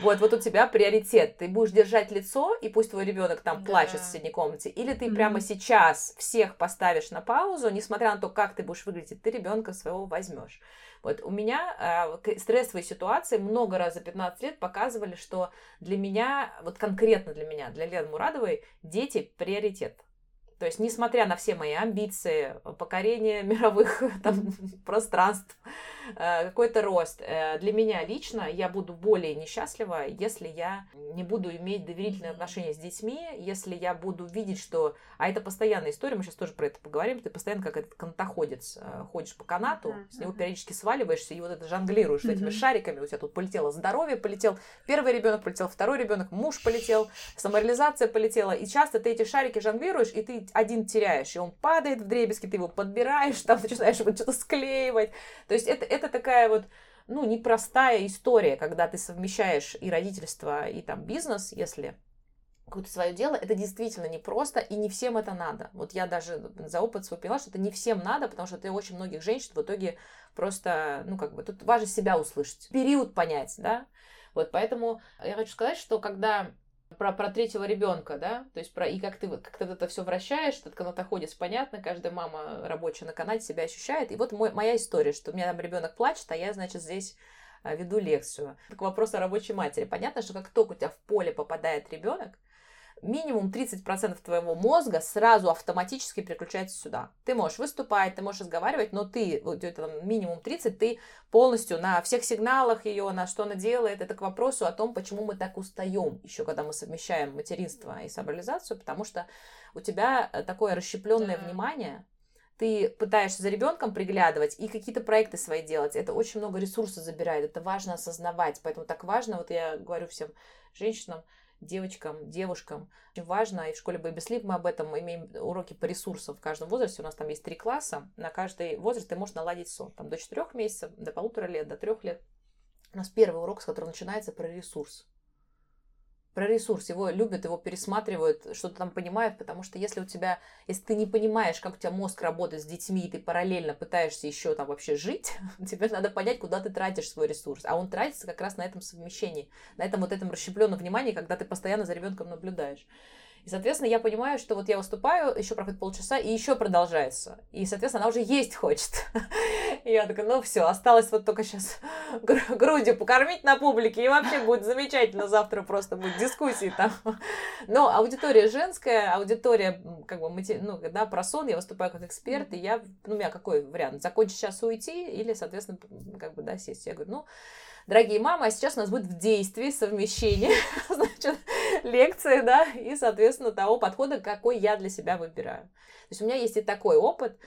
Вот, вот у тебя приоритет. Ты будешь держать лицо, и пусть твой ребенок там да. плачет в соседней комнате, или ты mm-hmm. прямо сейчас всех поставишь на паузу, несмотря на то, как ты будешь выглядеть, ты ребенка своего возьмешь. Вот у меня э, стрессовые ситуации много раз за 15 лет показывали, что для меня, вот конкретно для меня, для Лены Мурадовой, дети приоритет. То есть, несмотря на все мои амбиции, покорение мировых там, пространств, какой-то рост, э, для меня лично я буду более несчастлива, если я не буду иметь доверительные отношения с детьми, если я буду видеть, что... А это постоянная история, мы сейчас тоже про это поговорим, ты постоянно как этот канатоходец э, ходишь по канату, uh-huh. с него периодически сваливаешься и вот это жонглируешь uh-huh. этими шариками, у тебя тут полетело здоровье, полетел первый ребенок, полетел второй ребенок, муж полетел, самореализация полетела, и часто ты эти шарики жонглируешь, и ты один теряешь, и он падает в дребезги, ты его подбираешь, там начинаешь его что-то склеивать. То есть это, это такая вот ну, непростая история, когда ты совмещаешь и родительство, и там бизнес, если какое-то свое дело, это действительно непросто, и не всем это надо. Вот я даже за опыт свой поняла, что это не всем надо, потому что ты очень многих женщин в итоге просто, ну, как бы, тут важно себя услышать, период понять, да. Вот поэтому я хочу сказать, что когда про, про третьего ребенка, да, то есть про и как ты вот как ты это все вращаешь, этот канатоходец, понятно, каждая мама рабочая на канате себя ощущает. И вот мой, моя история, что у меня там ребенок плачет, а я, значит, здесь а, веду лекцию. Так вопрос о рабочей матери. Понятно, что как только у тебя в поле попадает ребенок, минимум 30% твоего мозга сразу автоматически переключается сюда. Ты можешь выступать, ты можешь разговаривать, но ты, вот это минимум 30, ты полностью на всех сигналах ее, на что она делает. Это к вопросу о том, почему мы так устаем, еще когда мы совмещаем материнство и самореализацию, потому что у тебя э, такое расщепленное да. внимание, ты пытаешься за ребенком приглядывать и какие-то проекты свои делать. Это очень много ресурсов забирает, это важно осознавать. Поэтому так важно, вот я говорю всем женщинам, девочкам, девушкам. Очень важно, и в школе Baby Sleep мы об этом имеем уроки по ресурсам в каждом возрасте. У нас там есть три класса. На каждый возраст ты можешь наладить сон. Там до четырех месяцев, до полутора лет, до трех лет. У нас первый урок, с которого начинается про ресурс про ресурс. Его любят, его пересматривают, что-то там понимают, потому что если у тебя, если ты не понимаешь, как у тебя мозг работает с детьми, и ты параллельно пытаешься еще там вообще жить, тебе надо понять, куда ты тратишь свой ресурс. А он тратится как раз на этом совмещении, на этом вот этом расщепленном внимании, когда ты постоянно за ребенком наблюдаешь. И, соответственно, я понимаю, что вот я выступаю, еще проходит полчаса, и еще продолжается. И, соответственно, она уже есть хочет. И я такая, ну все, осталось вот только сейчас грудью покормить на публике, и вообще будет замечательно. Завтра просто будет дискуссии там. Но аудитория женская, аудитория, как бы, ну, да, про сон, я выступаю как эксперт, и я, ну, у меня какой вариант? Закончить сейчас уйти или, соответственно, как бы, да, сесть? Я говорю, ну, дорогие мамы, а сейчас у нас будет в действии совмещение, значит, лекции, да, и, соответственно, того подхода, какой я для себя выбираю. То есть у меня есть и такой опыт,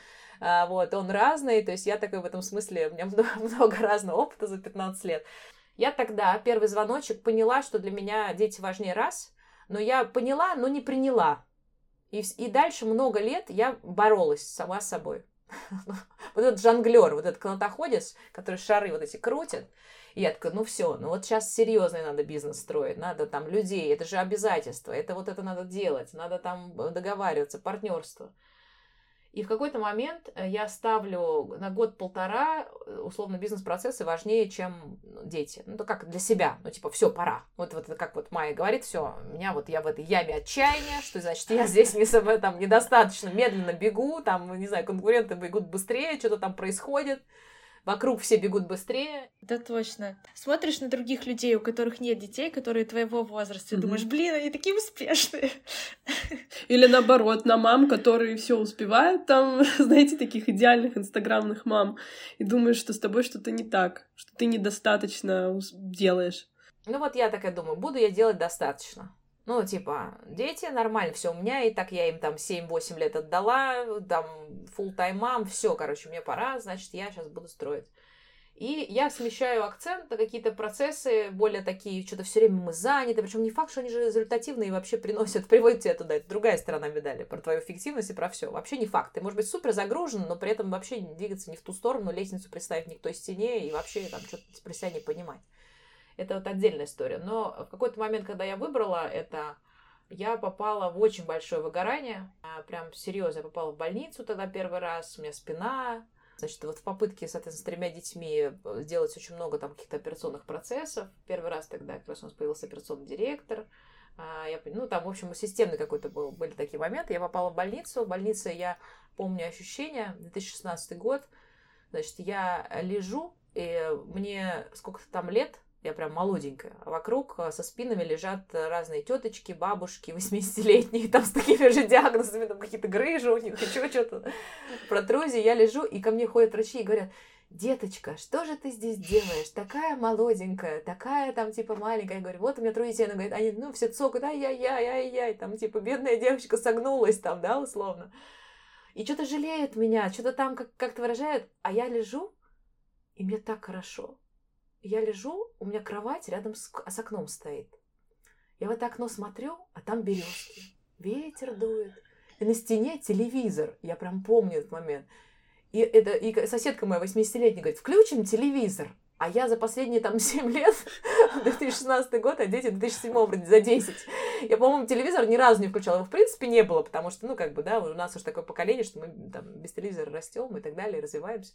а, вот, он разный, то есть я такой в этом смысле, у меня много, много разного опыта за 15 лет. Я тогда, первый звоночек, поняла, что для меня дети важнее раз, но я поняла, но не приняла. И, и дальше много лет я боролась сама с собой. Вот этот жонглер, вот этот канатоходец, который шары вот эти крутит, я такая, ну все, ну вот сейчас серьезный надо бизнес строить, надо там людей, это же обязательство, это вот это надо делать, надо там договариваться, партнерство. И в какой-то момент э, я ставлю на год-полтора, э, условно, бизнес-процессы важнее, чем ну, дети. Ну, то как для себя. Ну, типа, все, пора. Вот, вот как вот Майя говорит, все, меня вот я в этой яме отчаяния, что значит, я здесь не, там, недостаточно медленно бегу, там, не знаю, конкуренты бегут быстрее, что-то там происходит вокруг все бегут быстрее. Да, точно. Смотришь на других людей, у которых нет детей, которые твоего возраста, mm-hmm. думаешь, блин, они такие успешные. Или наоборот, на мам, которые все успевают, там, знаете, таких идеальных инстаграмных мам, и думаешь, что с тобой что-то не так, что ты недостаточно делаешь. Ну вот я такая думаю, буду я делать достаточно. Ну, типа, дети, нормально, все у меня, и так я им там 7-8 лет отдала, там, full тайм мам, все, короче, мне пора, значит, я сейчас буду строить. И я смещаю акцент на какие-то процессы более такие, что-то все время мы заняты, причем не факт, что они же результативные и вообще приносят, приводят тебя туда. Это другая сторона медали, про твою эффективность и про все. Вообще не факт. Ты, может быть, супер загружен, но при этом вообще двигаться не в ту сторону, лестницу представить той стене и вообще там что-то про себя не понимать это вот отдельная история. Но в какой-то момент, когда я выбрала это, я попала в очень большое выгорание. А, прям серьезно, я попала в больницу тогда первый раз, у меня спина. Значит, вот в попытке, соответственно, с тремя детьми э, сделать очень много там каких-то операционных процессов. Первый раз тогда как раз у нас появился операционный директор. А, я, ну, там, в общем, системный какой-то был, были такие моменты. Я попала в больницу. В больнице я помню ощущения, 2016 год. Значит, я лежу, и мне сколько-то там лет, я прям молоденькая. А вокруг э, со спинами лежат разные теточки, бабушки, 80-летние, там с такими же диагнозами, там какие-то грыжи у них, еще что-то, протрузии. Я лежу, и ко мне ходят врачи и говорят, деточка, что же ты здесь делаешь? Такая молоденькая, такая там типа маленькая. Я говорю, вот у меня трое детей. Она говорит, они, ну, все цокают, ай-яй-яй, ай-яй, там типа бедная девочка согнулась там, да, условно. И что-то жалеет меня, что-то там как- как-то выражает. А я лежу, и мне так хорошо. Я лежу, у меня кровать рядом с, с окном стоит. Я в это окно смотрю, а там березки. Ветер дует. И на стене телевизор. Я прям помню этот момент. И, это, и соседка моя 80-летняя говорит, включим телевизор. А я за последние там 7 лет, 2016 год, а дети 2007 вроде за 10. Я, по-моему, телевизор ни разу не включала. Его, в принципе, не было, потому что, ну, как бы, да, у нас уже такое поколение, что мы там без телевизора растем и так далее, развиваемся.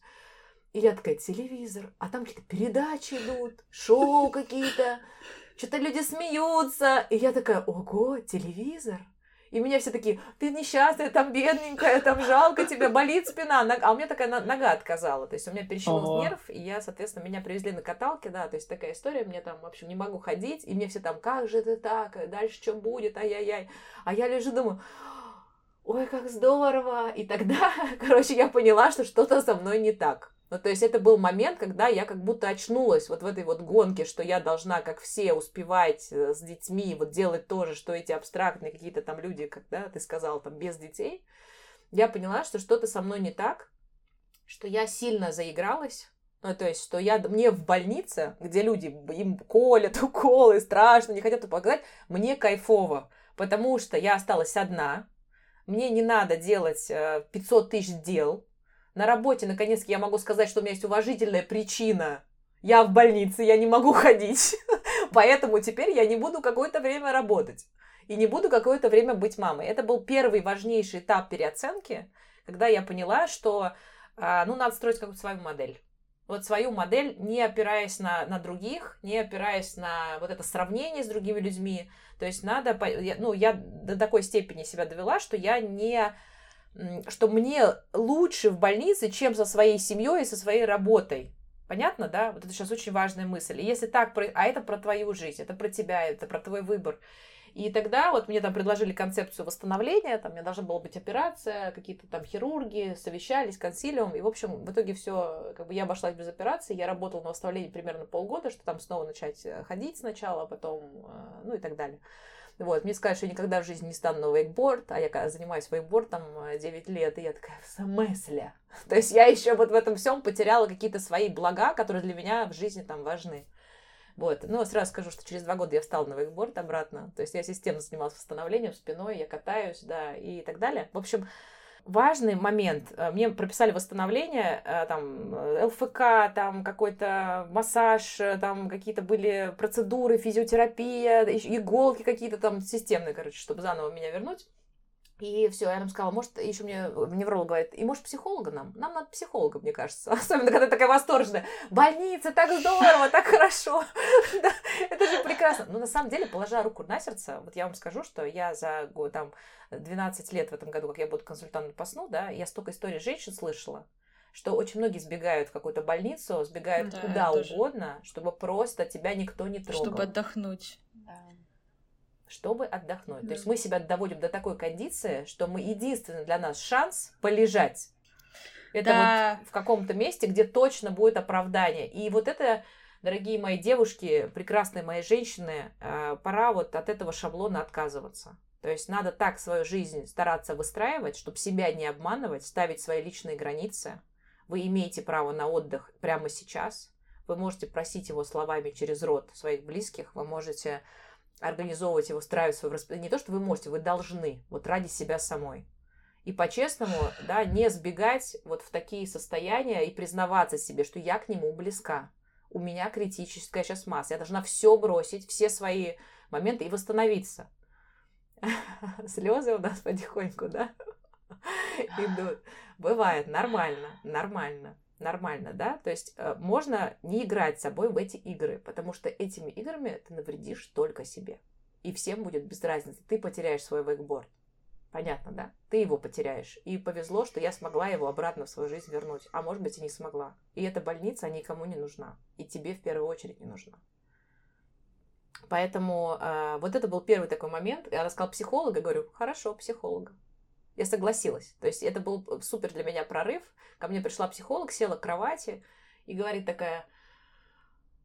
И я такая, телевизор, а там какие-то передачи идут, шоу какие-то, что-то люди смеются. И я такая, ого, телевизор? И меня все такие, ты несчастная, там бедненькая, там жалко тебя, болит спина. А у меня такая нога отказала. То есть у меня перещелкнул нерв, и я, соответственно, меня привезли на каталке, да, то есть такая история, мне там, в общем, не могу ходить, и мне все там, как же это так, дальше что будет, ай-яй-яй. А я лежу, думаю, ой, как здорово. И тогда, короче, я поняла, что что-то со мной не так. Ну, то есть это был момент, когда я как будто очнулась вот в этой вот гонке, что я должна, как все, успевать э, с детьми, вот делать то же, что эти абстрактные какие-то там люди, когда ты сказал, там, без детей. Я поняла, что что-то со мной не так, что я сильно заигралась, ну, то есть, что я, мне в больнице, где люди им колят уколы, страшно, не хотят показать, мне кайфово, потому что я осталась одна, мне не надо делать 500 э, тысяч дел, на работе, наконец-то, я могу сказать, что у меня есть уважительная причина. Я в больнице, я не могу ходить. Поэтому теперь я не буду какое-то время работать. И не буду какое-то время быть мамой. Это был первый важнейший этап переоценки, когда я поняла, что а, ну, надо строить какую-то свою модель. Вот свою модель, не опираясь на, на других, не опираясь на вот это сравнение с другими людьми. То есть надо, ну, я до такой степени себя довела, что я не что мне лучше в больнице, чем со своей семьей и со своей работой. Понятно, да? Вот это сейчас очень важная мысль. И если так, а это про твою жизнь, это про тебя, это про твой выбор. И тогда вот мне там предложили концепцию восстановления, там меня должна была быть операция, какие-то там хирурги, совещались, консилиум, и, в общем, в итоге все, как бы я обошлась без операции, я работала на восстановлении примерно полгода, что там снова начать э, ходить сначала, а потом, э, ну и так далее. Вот, мне сказали, что я никогда в жизни не стану на вейкборд, а я занимаюсь вейкбордом 9 лет, и я такая, в смысле? То есть я еще вот в этом всем потеряла какие-то свои блага, которые для меня в жизни там важны. Вот. Ну, сразу скажу, что через два года я встала на вейкборд обратно. То есть я системно занималась восстановлением спиной, я катаюсь, да, и так далее. В общем, важный момент. Э, мне прописали восстановление, э, там, э, ЛФК, там, какой-то массаж, там, какие-то были процедуры, физиотерапия, иголки какие-то там системные, короче, чтобы заново меня вернуть. И все, я нам сказала, может, еще мне невролог говорит, и может психолога нам? Нам надо психолога, мне кажется. Особенно, когда такая восторженная. Больница, так здорово, так хорошо. Это же прекрасно. Но на самом деле, положа руку на сердце, вот я вам скажу, что я за там 12 лет в этом году, как я буду консультантом по сну, да, я столько историй женщин слышала, что очень многие сбегают в какую-то больницу, сбегают да, куда угодно, чтобы просто тебя никто не трогал. Чтобы отдохнуть чтобы отдохнуть. Да. То есть мы себя доводим до такой кондиции, что мы единственный для нас шанс полежать. Это да. вот в каком-то месте, где точно будет оправдание. И вот это, дорогие мои девушки, прекрасные мои женщины, э, пора вот от этого шаблона отказываться. То есть надо так свою жизнь стараться выстраивать, чтобы себя не обманывать, ставить свои личные границы. Вы имеете право на отдых прямо сейчас. Вы можете просить его словами через рот своих близких. Вы можете организовывать и устраивать свое распределение. Не то, что вы можете, вы должны, вот ради себя самой. И по-честному, да, не сбегать вот в такие состояния и признаваться себе, что я к нему близка. У меня критическая сейчас масса. Я должна все бросить, все свои моменты и восстановиться. Слезы у нас потихоньку, да, идут. Бывает, нормально, нормально нормально, да, то есть э, можно не играть с собой в эти игры, потому что этими играми ты навредишь только себе. И всем будет без разницы. Ты потеряешь свой вейкборд. Понятно, да? Ты его потеряешь. И повезло, что я смогла его обратно в свою жизнь вернуть. А может быть, и не смогла. И эта больница никому не нужна. И тебе в первую очередь не нужна. Поэтому э, вот это был первый такой момент. Я рассказала психолога, говорю, хорошо, психолога. Я согласилась. То есть это был супер для меня прорыв. Ко мне пришла психолог, села к кровати и говорит такая,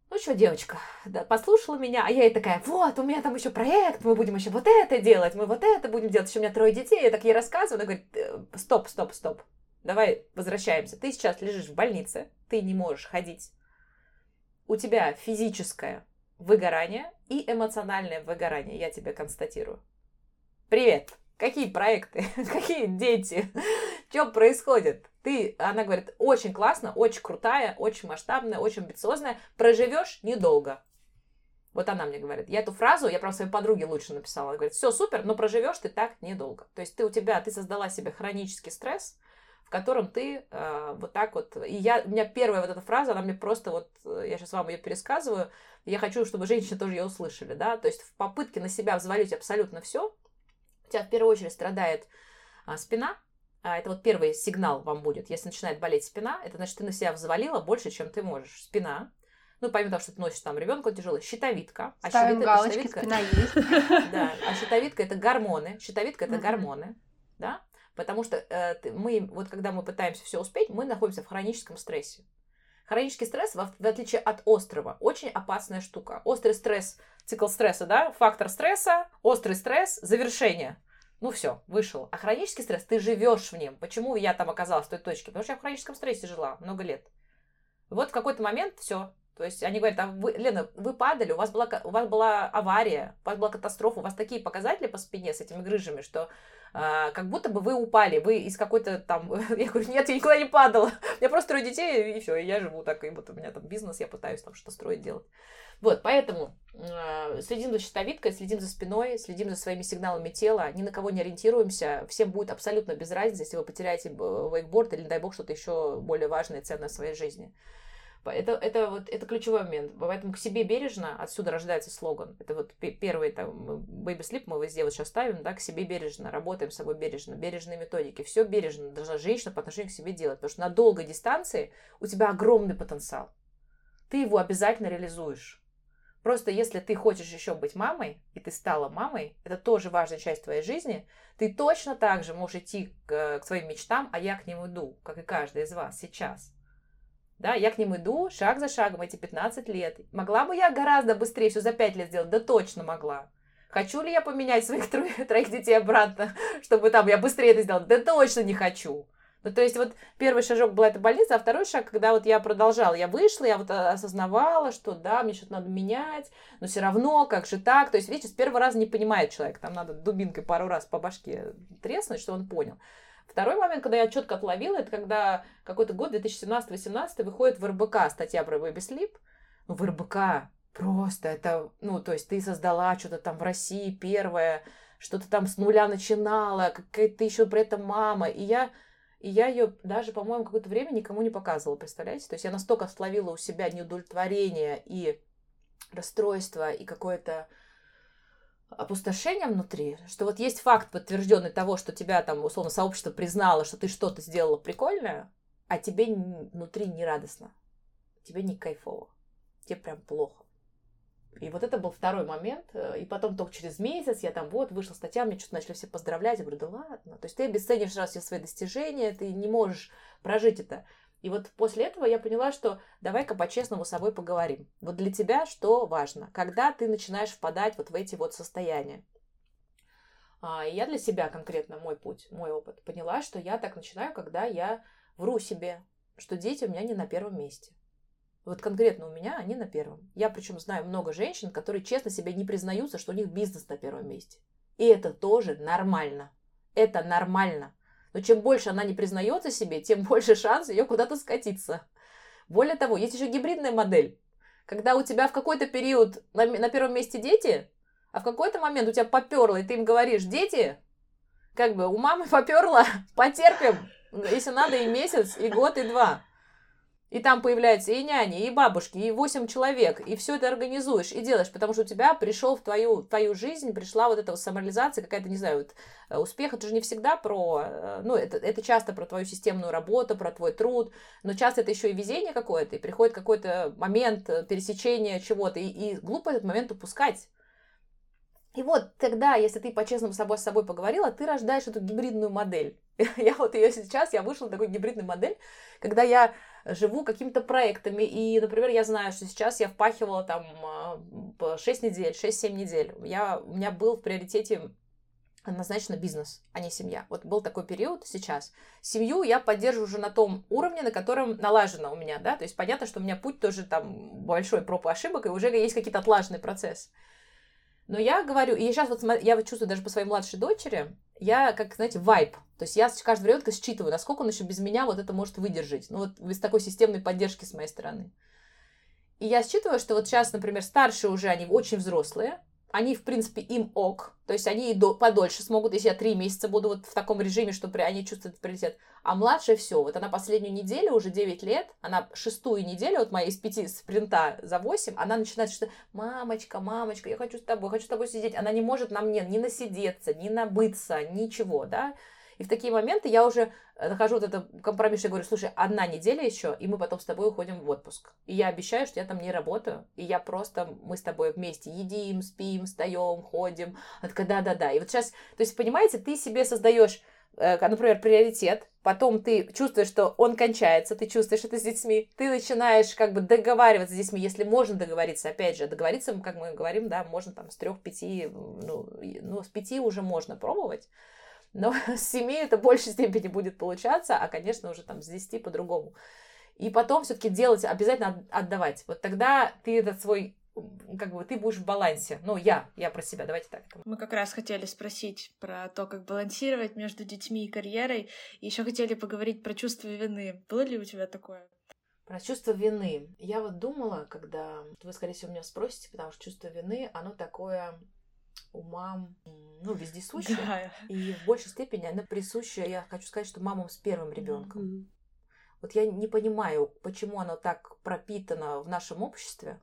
ну что, девочка, да, послушала меня, а я ей такая, вот, у меня там еще проект, мы будем еще вот это делать, мы вот это будем делать, еще у меня трое детей, я так ей рассказываю, она говорит, «Э, стоп, стоп, стоп, давай возвращаемся, ты сейчас лежишь в больнице, ты не можешь ходить, у тебя физическое выгорание и эмоциональное выгорание, я тебе констатирую. Привет! Какие проекты? Какие дети? Что происходит? Ты, она говорит, очень классно, очень крутая, очень масштабная, очень амбициозная. Проживешь недолго. Вот она мне говорит. Я эту фразу, я прям своей подруге лучше написала. Она говорит, все супер, но проживешь ты так недолго. То есть ты у тебя, ты создала себе хронический стресс, в котором ты э, вот так вот... И я, у меня первая вот эта фраза, она мне просто вот... Я сейчас вам ее пересказываю. Я хочу, чтобы женщины тоже ее услышали, да. То есть в попытке на себя взвалить абсолютно все, у тебя в первую очередь страдает а, спина, а, это вот первый сигнал вам будет. Если начинает болеть спина, это значит, ты на себя взвалила больше, чем ты можешь. Спина. Ну, помимо того, что ты носишь там ребенка тяжелый, щитовидка. А Ставим щитовидка, галочки, щитовидка, спина есть. Да, а щитовидка это гормоны. Щитовидка это гормоны, да? Потому что э, мы, вот когда мы пытаемся все успеть, мы находимся в хроническом стрессе. Хронический стресс, в, отличие от острого, очень опасная штука. Острый стресс, цикл стресса, да, фактор стресса, острый стресс, завершение. Ну все, вышел. А хронический стресс, ты живешь в нем. Почему я там оказалась в той точке? Потому что я в хроническом стрессе жила много лет. Вот в какой-то момент все. То есть они говорят, а вы, Лена, вы падали, у вас, была, у вас была авария, у вас была катастрофа, у вас такие показатели по спине с этими грыжами, что а, как будто бы вы упали, вы из какой-то там... Я говорю, нет, я никуда не падала. У меня просто трое детей, и все, и я живу так, и вот у меня там бизнес, я пытаюсь там что-то строить, делать. Вот, поэтому э, следим за щитовидкой, следим за спиной, следим за своими сигналами тела, ни на кого не ориентируемся, всем будет абсолютно без разницы, если вы потеряете вейкборд или, не дай бог, что-то еще более важное и ценное в своей жизни. Это, это, вот, это ключевой момент. Поэтому к себе бережно, отсюда рождается слоган. Это вот первый там, baby sleep, мы везде вот сейчас ставим, да, к себе бережно, работаем с собой бережно, бережные методики. Все бережно должна женщина по отношению к себе делать. Потому что на долгой дистанции у тебя огромный потенциал. Ты его обязательно реализуешь. Просто если ты хочешь еще быть мамой, и ты стала мамой, это тоже важная часть твоей жизни, ты точно так же можешь идти к, к своим мечтам, а я к ним иду, как и каждый из вас сейчас. Да, я к ним иду шаг за шагом эти 15 лет. Могла бы я гораздо быстрее все за 5 лет сделать? Да точно могла. Хочу ли я поменять своих троих, детей обратно, чтобы там я быстрее это сделала? Да точно не хочу. Ну, то есть вот первый шажок была эта больница, а второй шаг, когда вот я продолжала, я вышла, я вот осознавала, что да, мне что-то надо менять, но все равно, как же так? То есть, видите, с первого раза не понимает человек, там надо дубинкой пару раз по башке треснуть, что он понял. Второй момент, когда я четко отловила, это когда какой-то год, 2017-2018, выходит в РБК статья про Baby Sleep. Ну, в РБК просто это, ну, то есть ты создала что-то там в России первое, что-то там с нуля начинала, какая-то еще при этом мама. И я, и я ее даже, по-моему, какое-то время никому не показывала, представляете? То есть я настолько словила у себя неудовлетворение и расстройство, и какое-то опустошение внутри, что вот есть факт подтвержденный того, что тебя там, условно, сообщество признало, что ты что-то сделала прикольное, а тебе внутри не радостно, тебе не кайфово, тебе прям плохо. И вот это был второй момент. И потом только через месяц я там вот вышла статья, мне что-то начали все поздравлять. Я говорю, да ладно. То есть ты обесценишь раз все свои достижения, ты не можешь прожить это. И вот после этого я поняла, что давай-ка по-честному с собой поговорим. Вот для тебя что важно? Когда ты начинаешь впадать вот в эти вот состояния? А, я для себя конкретно, мой путь, мой опыт, поняла, что я так начинаю, когда я вру себе, что дети у меня не на первом месте. Вот конкретно у меня они на первом. Я причем знаю много женщин, которые честно себе не признаются, что у них бизнес на первом месте. И это тоже нормально. Это нормально. Но чем больше она не признается себе, тем больше шанс ее куда-то скатиться. Более того, есть еще гибридная модель. Когда у тебя в какой-то период на, на первом месте дети, а в какой-то момент у тебя поперло, и ты им говоришь, дети, как бы у мамы поперло, потерпим, если надо и месяц, и год, и два. И там появляются и няни, и бабушки, и восемь человек, и все это организуешь и делаешь, потому что у тебя пришел в твою, твою жизнь, пришла вот эта вот самореализация, какая-то, не знаю, вот, э, успех, это же не всегда про, э, ну, это, это часто про твою системную работу, про твой труд, но часто это еще и везение какое-то, и приходит какой-то момент э, пересечения чего-то, и, и глупо этот момент упускать. И вот тогда, если ты по-честному с собой, с собой поговорила, ты рождаешь эту гибридную модель. Я вот ее сейчас, я вышла на такую гибридную модель, когда я живу какими-то проектами, и, например, я знаю, что сейчас я впахивала там 6 а, недель, 6-7 недель. Я, у меня был в приоритете однозначно бизнес, а не семья. Вот был такой период сейчас. Семью я поддерживаю уже на том уровне, на котором налажено у меня, да, то есть понятно, что у меня путь тоже там большой проб и ошибок, и уже есть какие-то отлаженные процессы. Но я говорю, и сейчас вот я вот чувствую даже по своей младшей дочери, я, как, знаете, вайп. То есть я каждого ребенка считываю, насколько он еще без меня вот это может выдержать. Ну вот без такой системной поддержки с моей стороны. И я считываю, что вот сейчас, например, старшие уже, они очень взрослые, они, в принципе, им ок, то есть они и до, подольше смогут, если я три месяца буду вот в таком режиме, что при, они чувствуют приоритет. А младшая все, вот она последнюю неделю, уже 9 лет, она шестую неделю, вот моя из пяти спринта за 8, она начинает что мамочка, мамочка, я хочу с тобой, хочу с тобой сидеть. Она не может на мне ни насидеться, ни набыться, ничего, да. И в такие моменты я уже э, нахожу вот это компромисс, я говорю, слушай, одна неделя еще, и мы потом с тобой уходим в отпуск. И я обещаю, что я там не работаю, и я просто, мы с тобой вместе едим, спим, встаем, ходим. Она да-да-да. И вот сейчас, то есть, понимаете, ты себе создаешь э, например, приоритет, потом ты чувствуешь, что он кончается, ты чувствуешь это с детьми, ты начинаешь как бы договариваться с детьми, если можно договориться, опять же, договориться, как мы говорим, да, можно там с трех-пяти, ну, ну, с пяти уже можно пробовать, но с 7 это в большей степени будет получаться, а, конечно, уже там с 10 по-другому. И потом все-таки делать, обязательно отдавать. Вот тогда ты этот свой как бы ты будешь в балансе. Ну, я, я про себя, давайте так. Мы как раз хотели спросить про то, как балансировать между детьми и карьерой. И еще хотели поговорить про чувство вины. Было ли у тебя такое? Про чувство вины. Я вот думала, когда вы, скорее всего, меня спросите, потому что чувство вины, оно такое у мам, ну, вездесущая. Да. И в большей степени она присуща, я хочу сказать, что мамам с первым ребенком. Mm-hmm. Вот я не понимаю, почему оно так пропитано в нашем обществе.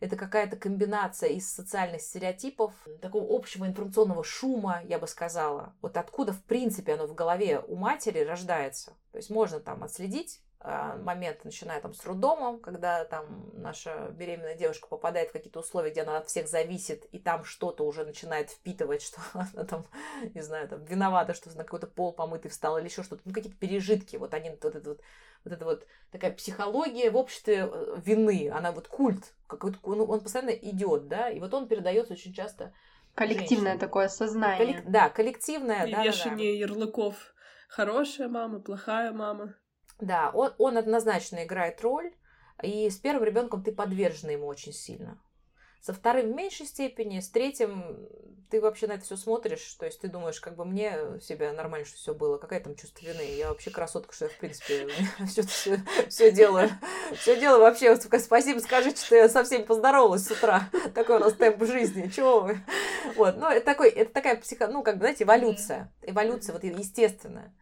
Это какая-то комбинация из социальных стереотипов, такого общего информационного шума, я бы сказала. Вот откуда, в принципе, оно в голове у матери рождается. То есть можно там отследить момент, начиная там с роддомом, когда там наша беременная девушка попадает в какие-то условия, где она от всех зависит, и там что-то уже начинает впитывать, что она там, не знаю, там виновата, что на какой-то пол помытый встала или еще что-то, ну какие-то пережитки, вот они, вот это вот, вот это вот такая психология в обществе э, вины, она вот культ, какой-то, ну, он постоянно идет, да, и вот он передается очень часто Коллективное женщине. такое сознание. Коллек... Да, коллективное, и да, вешание да, да. ярлыков. Хорошая мама, плохая мама. Да, он, он однозначно играет роль, и с первым ребенком ты подвержена ему очень сильно. Со вторым в меньшей степени, с третьим ты вообще на это все смотришь, то есть ты думаешь, как бы мне себя нормально, что все было, какая там чувство вины, я вообще красотка, что я в принципе все, делаю, все делаю вообще, спасибо, скажите, что я со всеми поздоровалась с утра, такой у нас темп жизни, чего вы, вот, ну это такой, это такая психо, ну как бы знаете, эволюция, эволюция вот естественная.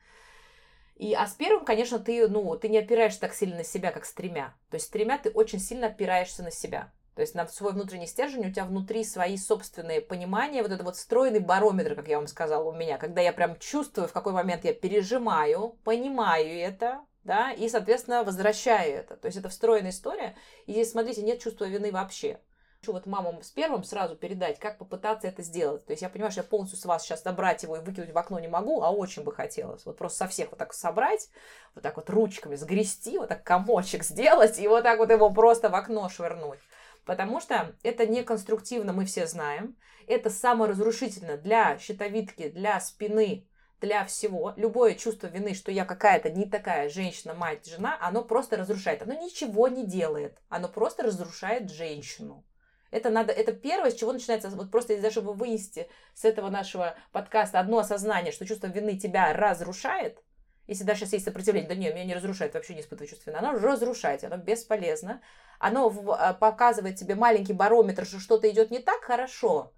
И, а с первым, конечно, ты, ну, ты не опираешься так сильно на себя, как с тремя. То есть с тремя ты очень сильно опираешься на себя. То есть на свой внутренний стержень, у тебя внутри свои собственные понимания, вот это вот встроенный барометр, как я вам сказала, у меня, когда я прям чувствую, в какой момент я пережимаю, понимаю это, да, и, соответственно, возвращаю это. То есть это встроенная история, и здесь, смотрите, нет чувства вины вообще хочу вот мамам с первым сразу передать, как попытаться это сделать. То есть я понимаю, что я полностью с вас сейчас забрать его и выкинуть в окно не могу, а очень бы хотелось. Вот просто со всех вот так собрать, вот так вот ручками сгрести, вот так комочек сделать и вот так вот его просто в окно швырнуть. Потому что это неконструктивно, мы все знаем. Это саморазрушительно для щитовидки, для спины, для всего. Любое чувство вины, что я какая-то не такая женщина, мать, жена, оно просто разрушает. Оно ничего не делает. Оно просто разрушает женщину. Это надо, это первое, с чего начинается, вот просто из-за чтобы вынести с этого нашего подкаста одно осознание, что чувство вины тебя разрушает, если даже сейчас есть сопротивление, да нет, меня не разрушает, вообще не испытываю чувство вины, оно разрушает, оно бесполезно, оно а, показывает тебе маленький барометр, что что-то идет не так хорошо,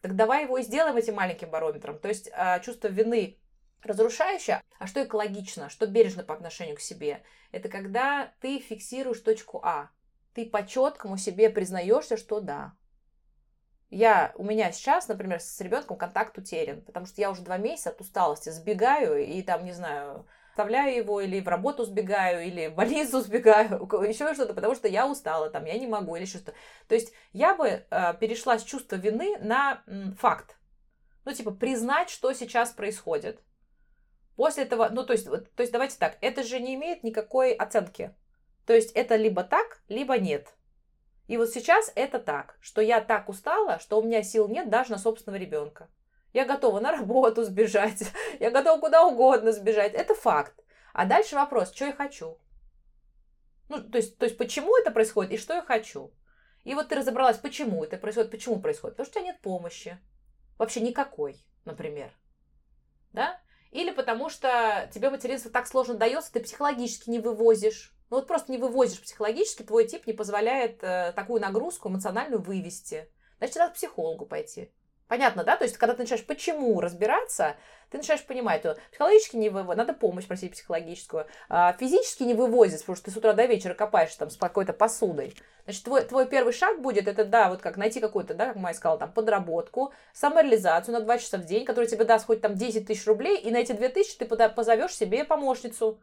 так давай его и сделаем этим маленьким барометром. То есть а, чувство вины Разрушающее, а что экологично, что бережно по отношению к себе, это когда ты фиксируешь точку А. Ты по четкому себе признаешься, что да. Я, у меня сейчас, например, с ребенком контакт утерян, потому что я уже два месяца от усталости сбегаю и там, не знаю, оставляю его, или в работу сбегаю, или в больницу сбегаю, еще что-то, потому что я устала, там, я не могу, или что-то. То есть я бы э, перешла с чувства вины на м, факт. Ну, типа, признать, что сейчас происходит. После этого, ну, то есть, то есть давайте так, это же не имеет никакой оценки. То есть это либо так, либо нет. И вот сейчас это так, что я так устала, что у меня сил нет даже на собственного ребенка. Я готова на работу сбежать, я готова куда угодно сбежать. Это факт. А дальше вопрос, что я хочу? Ну, то есть, то есть, почему это происходит и что я хочу? И вот ты разобралась, почему это происходит, почему происходит. Потому что у тебя нет помощи. Вообще никакой, например. Да? Или потому что тебе материнство так сложно дается, ты психологически не вывозишь. Ну вот просто не вывозишь психологически, твой тип не позволяет э, такую нагрузку эмоциональную вывести. Значит, надо к психологу пойти. Понятно, да? То есть, когда ты начинаешь почему разбираться, ты начинаешь понимать, что психологически не вывозит, надо помощь просить психологическую, а физически не вывозит, потому что ты с утра до вечера копаешь там с какой-то посудой. Значит, твой, твой первый шаг будет, это, да, вот как найти какую-то, да, как Майя сказала, там, подработку, самореализацию на 2 часа в день, которая тебе даст хоть там 10 тысяч рублей, и на эти 2 тысячи ты позовешь себе помощницу,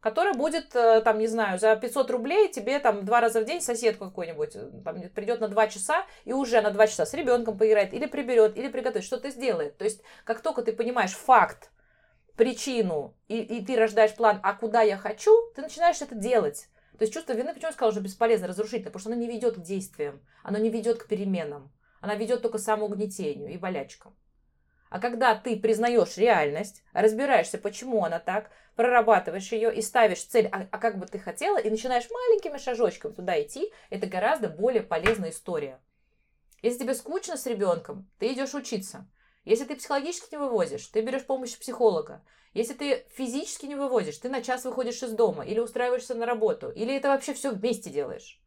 которая будет, э, там, не знаю, за 500 рублей тебе там два раза в день соседку какой-нибудь э, там, придет на 2 часа и уже на 2 часа с ребенком поиграет, или приберет, или приготовит, что-то сделает. То есть, как только ты понимаешь факт, причину, и, и ты рождаешь план, а куда я хочу, ты начинаешь это делать. То есть чувство вины, почему я сказала, что бесполезно, разрушительно, потому что оно не ведет к действиям, оно не ведет к переменам, оно ведет только к самоугнетению и болячкам. А когда ты признаешь реальность, разбираешься, почему она так, прорабатываешь ее и ставишь цель, а, а как бы ты хотела, и начинаешь маленькими шажочками туда идти, это гораздо более полезная история. Если тебе скучно с ребенком, ты идешь учиться. Если ты психологически не вывозишь, ты берешь помощь психолога. Если ты физически не вывозишь, ты на час выходишь из дома или устраиваешься на работу, или это вообще все вместе делаешь.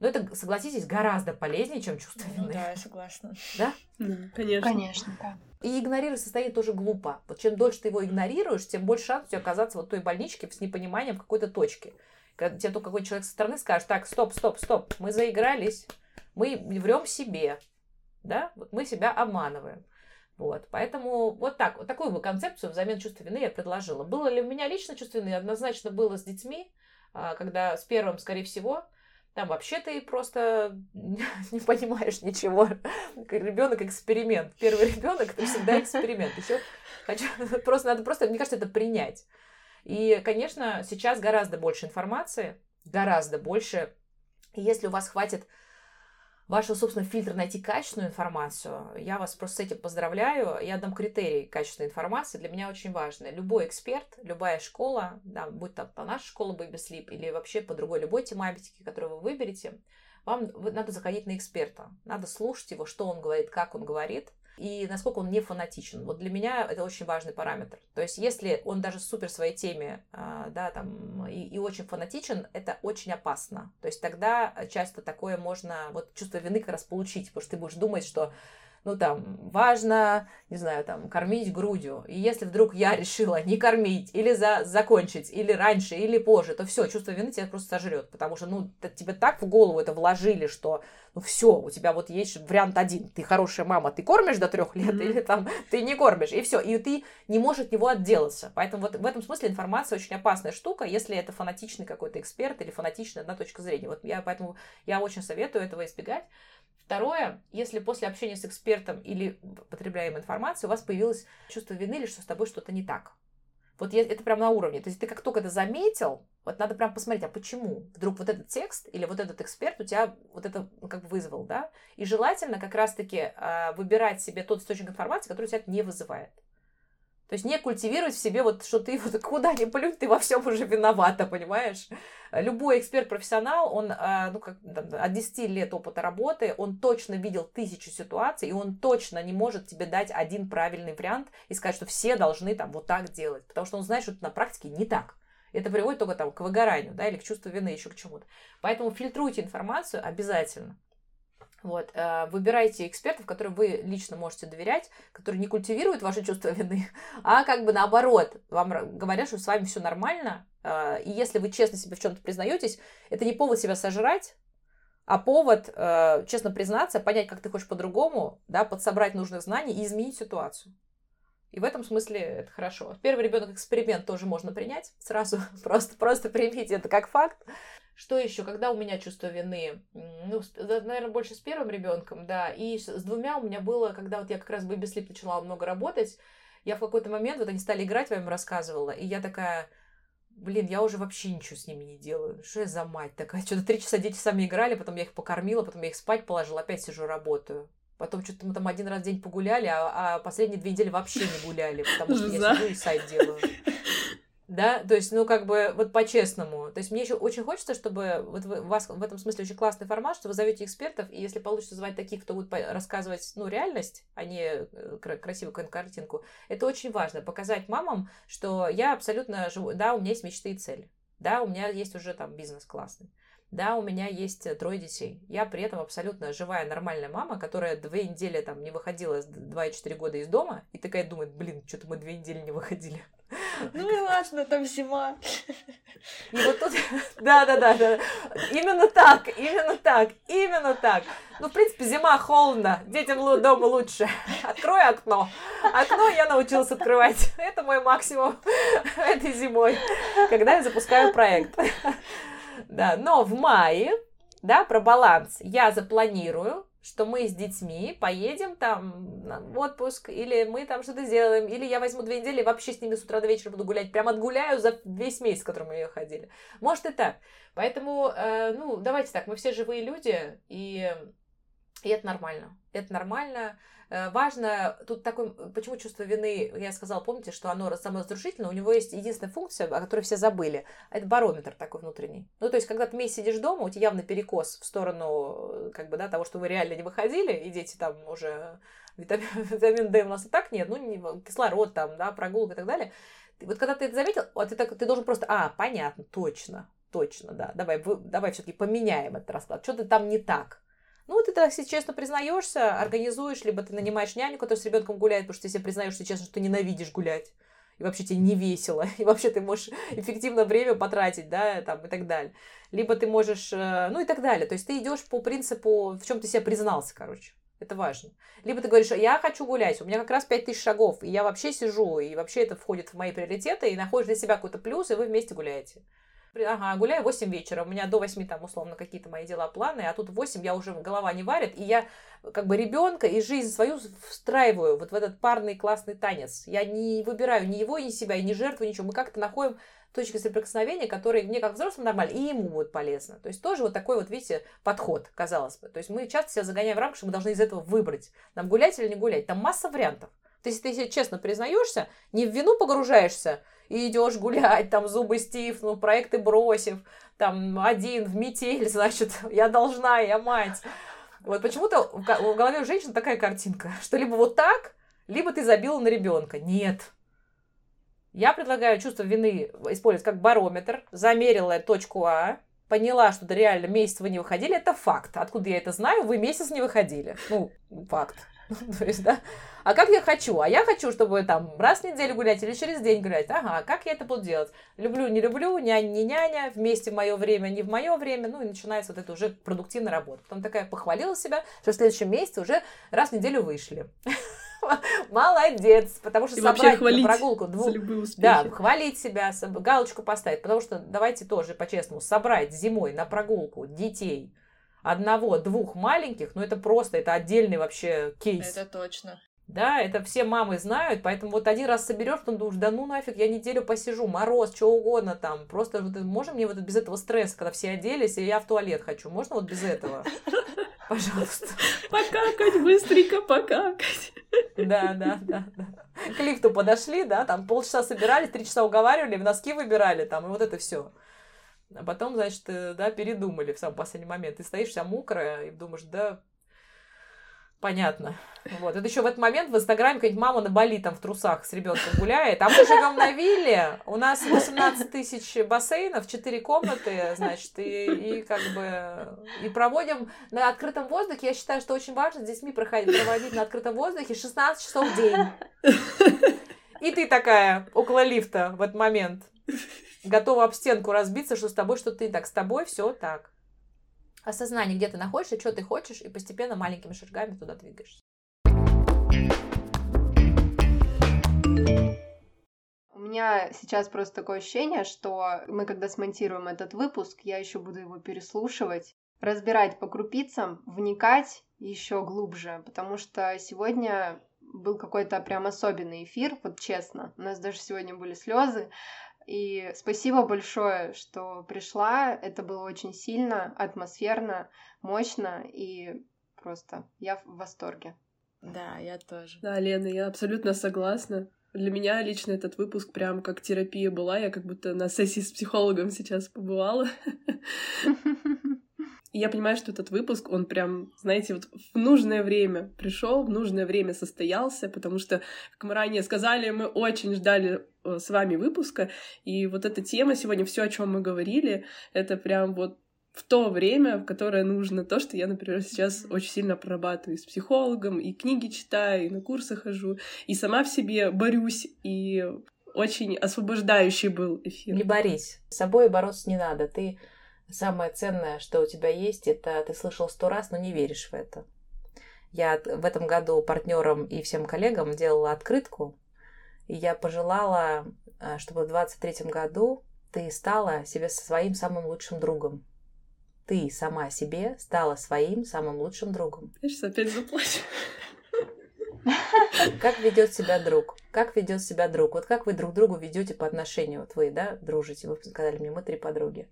Но это, согласитесь, гораздо полезнее, чем чувство Ну вины. да, я согласна. Да? Да, конечно. Конечно, да. И игнорировать состояние тоже глупо. Вот чем дольше ты его игнорируешь, тем больше шанс у тебя оказаться вот в той больничке с непониманием в какой-то точке. Когда тебе только какой-то человек со стороны скажет, так, стоп, стоп, стоп, мы заигрались, мы врем себе, да, вот мы себя обманываем. Вот, поэтому вот так, вот такую бы концепцию взамен чувства вины я предложила. Было ли у меня лично чувство вины? Однозначно было с детьми, а, когда с первым, скорее всего, там вообще ты просто не понимаешь ничего. Ребенок эксперимент. Первый ребенок это всегда эксперимент. Еще хочу просто надо просто, мне кажется, это принять. И, конечно, сейчас гораздо больше информации, гораздо больше. И если у вас хватит вашего собственного фильтра найти качественную информацию, я вас просто с этим поздравляю. Я дам критерий качественной информации, для меня очень важно. Любой эксперт, любая школа, да, будь то по наша школа Baby Sleep или вообще по другой любой тематике, которую вы выберете, вам надо заходить на эксперта. Надо слушать его, что он говорит, как он говорит, и насколько он не фанатичен. Вот для меня это очень важный параметр. То есть, если он даже супер своей теме, а, да, там, и, и очень фанатичен, это очень опасно. То есть, тогда часто такое можно, вот чувство вины как раз получить, потому что ты будешь думать, что ну, там, важно, не знаю, там, кормить грудью. И если вдруг я решила не кормить, или за, закончить, или раньше, или позже, то все, чувство вины тебя просто сожрет. Потому что, ну, тебе так в голову это вложили, что, ну, все, у тебя вот есть вариант один. Ты хорошая мама, ты кормишь до трех лет, mm-hmm. или там ты не кормишь, и все. И ты не можешь от него отделаться. Поэтому вот в этом смысле информация очень опасная штука, если это фанатичный какой-то эксперт или фанатичная одна точка зрения. Вот я поэтому я очень советую этого избегать. Второе, если после общения с экспертом или потребляем информацию, у вас появилось чувство вины или что с тобой что-то не так. Вот это прям на уровне. То есть ты как только это заметил, вот надо прям посмотреть, а почему вдруг вот этот текст или вот этот эксперт у тебя вот это как бы вызвал, да? И желательно как раз-таки э, выбирать себе тот источник информации, который тебя не вызывает. То есть не культивировать в себе вот, что ты вот куда ни плюнь, ты во всем уже виновата, понимаешь? Любой эксперт-профессионал, он а, ну, как, от 10 лет опыта работы, он точно видел тысячу ситуаций, и он точно не может тебе дать один правильный вариант и сказать, что все должны там вот так делать, потому что он знает, что это на практике не так. Это приводит только там к выгоранию, да, или к чувству вины, еще к чему-то. Поэтому фильтруйте информацию обязательно. Вот, э, выбирайте экспертов, которым вы лично можете доверять, которые не культивируют ваше чувство вины, а как бы наоборот, вам говорят, что с вами все нормально, э, и если вы честно себе в чем-то признаетесь, это не повод себя сожрать, а повод э, честно признаться, понять, как ты хочешь по-другому, да, подсобрать нужных знаний и изменить ситуацию. И в этом смысле это хорошо. Первый ребенок эксперимент тоже можно принять сразу, просто, просто примите это как факт. Что еще? Когда у меня чувство вины? Ну, наверное, больше с первым ребенком, да. И с двумя у меня было, когда вот я как раз в Baby Sleep начала много работать, я в какой-то момент, вот они стали играть, я им рассказывала, и я такая, блин, я уже вообще ничего с ними не делаю. Что я за мать такая? Что-то три часа дети сами играли, потом я их покормила, потом я их спать положила, опять сижу, работаю. Потом что-то мы там один раз в день погуляли, а, а последние две недели вообще не гуляли, потому что я сижу и сайт делаю. Да, то есть, ну, как бы, вот по-честному. То есть, мне еще очень хочется, чтобы вот у вас в этом смысле очень классный формат, что вы зовете экспертов, и если получится звать таких, кто будет рассказывать, ну, реальность, а не э, красивую картинку, это очень важно. Показать мамам, что я абсолютно живу, да, у меня есть мечты и цели. Да, у меня есть уже там бизнес классный. Да, у меня есть э, трое детей. Я при этом абсолютно живая, нормальная мама, которая две недели там не выходила 2,4 года из дома, и такая думает, блин, что-то мы две недели не выходили. Ну и ладно, там зима. И вот тут, да, да, да, да, именно так, именно так, именно так. Ну, в принципе, зима холодно, детям дома лучше. Открой окно. Окно я научилась открывать. Это мой максимум этой зимой, когда я запускаю проект. Да, но в мае, да, про баланс я запланирую, что мы с детьми поедем там в отпуск, или мы там что-то сделаем, или я возьму две недели и вообще с ними с утра до вечера буду гулять, прям отгуляю за весь месяц, который мы ее ходили. Может и так. Поэтому, э, ну, давайте так, мы все живые люди, и, и это нормально. Это нормально. Э, важно, тут такой, почему чувство вины, я сказала, помните, что оно саморазрушительно, у него есть единственная функция, о которой все забыли, это барометр такой внутренний. Ну, то есть, когда ты месяц сидишь дома, у тебя явно перекос в сторону, как бы, да, того, что вы реально не выходили, и дети там уже витамин, витамин D у нас и так нет, ну, не, кислород там, да, прогулка и так далее. Вот когда ты это заметил, вот ты, так, ты должен просто, а, понятно, точно, точно, да, давай, давай все-таки поменяем этот расклад, что-то там не так. Ну, ты, так, если честно признаешься, организуешь, либо ты нанимаешь няню, которая с ребенком гуляет, потому что ты себе признаешься честно, что ты ненавидишь гулять, и вообще тебе не весело, и вообще ты можешь эффективно время потратить, да, там, и так далее. Либо ты можешь, э, ну, и так далее. То есть ты идешь по принципу, в чем ты себя признался, короче. Это важно. Либо ты говоришь, я хочу гулять, у меня как раз 5000 шагов, и я вообще сижу, и вообще это входит в мои приоритеты, и находишь для себя какой-то плюс, и вы вместе гуляете. Ага, гуляю 8 вечера, у меня до 8 там условно какие-то мои дела, планы, а тут в 8 я уже голова не варит, и я как бы ребенка и жизнь свою встраиваю вот в этот парный классный танец. Я не выбираю ни его, ни себя, и не жертвую ничего. Мы как-то находим точки соприкосновения, которые мне как взрослым нормально, и ему будет полезно. То есть тоже вот такой вот, видите, подход, казалось бы. То есть мы часто себя загоняем в рамки, что мы должны из этого выбрать. Нам гулять или не гулять. Там масса вариантов. Есть, если ты честно признаешься, не в вину погружаешься, и идешь гулять, там зубы стифнув, проекты бросив, там один в метель, значит, я должна, я мать. Вот почему-то в голове у женщин такая картинка, что либо вот так, либо ты забила на ребенка. Нет. Я предлагаю чувство вины использовать как барометр, замерила точку А, поняла, что да реально месяц вы не выходили, это факт. Откуда я это знаю? Вы месяц не выходили. Ну, факт. То есть, да. А как я хочу? А я хочу, чтобы там раз в неделю гулять или через день гулять. Ага, как я это буду делать? Люблю, не люблю, нянь, не няня, вместе в мое время, не в мое время. Ну и начинается вот это уже продуктивная работа. Потом такая похвалила себя, что в следующем месяце уже раз в неделю вышли. Молодец, потому что и собрать на прогулку двух, да, хвалить себя, галочку поставить, потому что давайте тоже по-честному собрать зимой на прогулку детей одного-двух маленьких, ну это просто, это отдельный вообще кейс. Это точно. Да, это все мамы знают, поэтому вот один раз соберешь, потом думаешь, да ну нафиг, я неделю посижу, мороз, что угодно там. Просто вот, можем мне вот без этого стресса, когда все оделись, и я в туалет хочу. Можно вот без этого? Пожалуйста. Покакать, быстренько покакать. Да, да, да, да. К лифту подошли, да, там полчаса собирались, три часа уговаривали, в носки выбирали, там, и вот это все. А потом, значит, э, да, передумали в самый последний момент. Ты стоишь вся мокрая и думаешь, да, Понятно. Вот. Это еще в этот момент в Инстаграме какая-нибудь мама на Бали там в трусах с ребенком гуляет. А мы живем на вилле, у нас 18 тысяч бассейнов, 4 комнаты, значит, и, и как бы и проводим на открытом воздухе. Я считаю, что очень важно с детьми проходить, проводить на открытом воздухе 16 часов в день. И ты такая около лифта в этот момент. Готова об стенку разбиться, что с тобой что-то не так. С тобой все так осознание, где ты находишься, что ты хочешь, и постепенно маленькими шагами туда двигаешься. У меня сейчас просто такое ощущение, что мы, когда смонтируем этот выпуск, я еще буду его переслушивать, разбирать по крупицам, вникать еще глубже, потому что сегодня был какой-то прям особенный эфир, вот честно. У нас даже сегодня были слезы, и спасибо большое, что пришла. Это было очень сильно, атмосферно, мощно. И просто я в восторге. Да, я тоже. Да, Лена, я абсолютно согласна. Для меня лично этот выпуск прям как терапия была. Я как будто на сессии с психологом сейчас побывала. И я понимаю, что этот выпуск, он прям, знаете, вот в нужное время пришел, в нужное время состоялся, потому что, как мы ранее сказали, мы очень ждали э, с вами выпуска, и вот эта тема сегодня, все, о чем мы говорили, это прям вот в то время, в которое нужно то, что я, например, сейчас очень сильно прорабатываю с психологом, и книги читаю, и на курсы хожу, и сама в себе борюсь, и очень освобождающий был эфир. Не борись. С собой бороться не надо. Ты Самое ценное, что у тебя есть, это ты слышал сто раз, но не веришь в это. Я в этом году партнерам и всем коллегам делала открытку, и я пожелала, э, чтобы в 23 году ты стала себе своим самым лучшим другом. Ты сама себе стала своим самым лучшим другом. Я сейчас опять заплачу. Как ведет себя друг? Как ведет себя друг? Вот как вы друг другу ведете по отношению? Вот вы, да, дружите? Вы сказали мне, мы три подруги.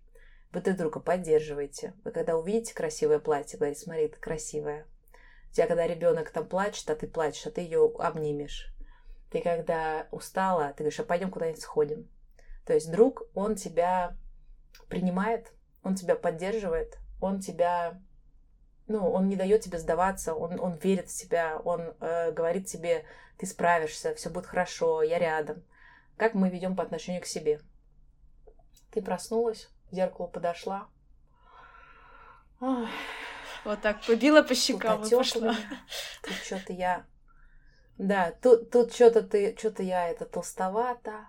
Вы друг друга поддерживаете. Вы когда увидите красивое платье, говорите, смотри, это красивое. У тебя когда ребенок там плачет, а ты плачешь, а ты ее обнимешь. Ты когда устала, ты говоришь, а пойдем куда-нибудь сходим. То есть друг, он тебя принимает, он тебя поддерживает, он тебя, ну, он не дает тебе сдаваться, он, он верит в тебя, он э, говорит тебе, ты справишься, все будет хорошо, я рядом. Как мы ведем по отношению к себе? Ты проснулась, к зеркалу подошла. Ой. Вот так побила по щекам и пошла. Тут что-то я... Да, тут, тут что-то ты, что-то я это толстовато.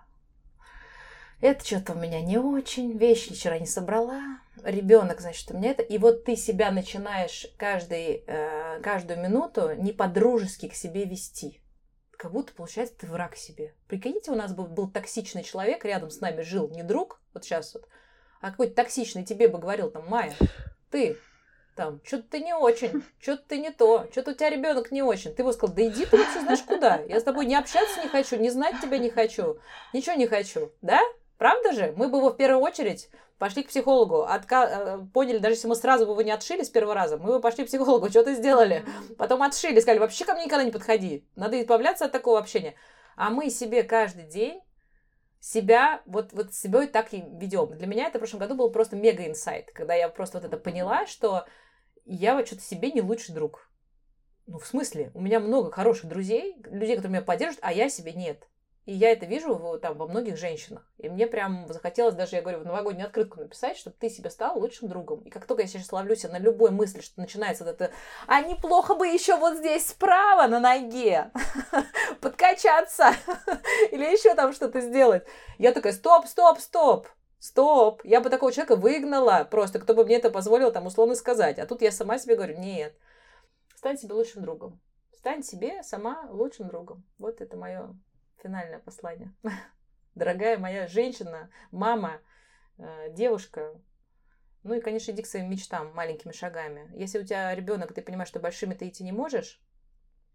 Это что-то у меня не очень. Вещи вчера не собрала. Ребенок, значит, у меня это. И вот ты себя начинаешь каждый, э, каждую минуту не по-дружески к себе вести. Как будто, получается, ты враг себе. Прикиньте, у нас был, был токсичный человек, рядом с нами жил не друг, вот сейчас вот, а какой-то токсичный тебе бы говорил, там, Майя, ты, там, что-то ты не очень, что-то ты не то, что-то у тебя ребенок не очень. Ты бы сказал, да иди ты вообще знаешь куда. Я с тобой не общаться не хочу, не знать тебя не хочу, ничего не хочу. Да? Правда же? Мы бы его в первую очередь пошли к психологу, отка... Э, поняли, даже если мы сразу бы его не отшили с первого раза, мы бы пошли к психологу, что ты сделали? Потом отшили, сказали, вообще ко мне никогда не подходи, надо избавляться от такого общения. А мы себе каждый день себя, вот, вот с собой так и ведем. Для меня это в прошлом году был просто мега инсайт, когда я просто вот это поняла, что я вот что-то себе не лучший друг. Ну, в смысле, у меня много хороших друзей, людей, которые меня поддерживают, а я себе нет. И я это вижу там, во многих женщинах. И мне прям захотелось даже, я говорю, в новогоднюю открытку написать, чтобы ты себе стал лучшим другом. И как только я сейчас ловлю на любой мысли, что начинается вот это, а неплохо бы еще вот здесь справа на ноге подкачаться или еще там что-то сделать. Я такая, стоп, стоп, стоп. Стоп, я бы такого человека выгнала просто, кто бы мне это позволил там условно сказать. А тут я сама себе говорю, нет, стань себе лучшим другом. Стань себе сама лучшим другом. Вот это мое финальное послание. Дорогая моя женщина, мама, э, девушка, ну и, конечно, иди к своим мечтам маленькими шагами. Если у тебя ребенок, ты понимаешь, что большими ты идти не можешь,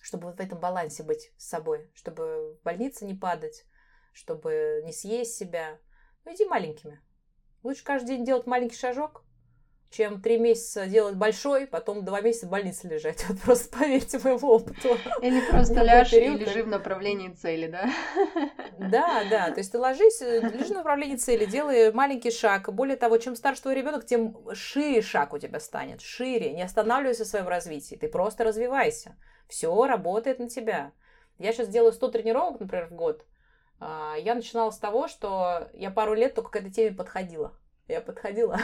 чтобы вот в этом балансе быть с собой, чтобы в больнице не падать, чтобы не съесть себя, ну иди маленькими. Лучше каждый день делать маленький шажок, чем три месяца делать большой, потом два месяца в больнице лежать. Вот просто поверьте моему опыту. Или просто ляжь и лежи в направлении цели, да? Да, да. То есть ты ложись, лежи в направлении цели, делай маленький шаг. Более того, чем старше твой ребенок, тем шире шаг у тебя станет. Шире. Не останавливайся в своем развитии. Ты просто развивайся. Все работает на тебя. Я сейчас делаю 100 тренировок, например, в год. А, я начинала с того, что я пару лет только к этой теме подходила я подходила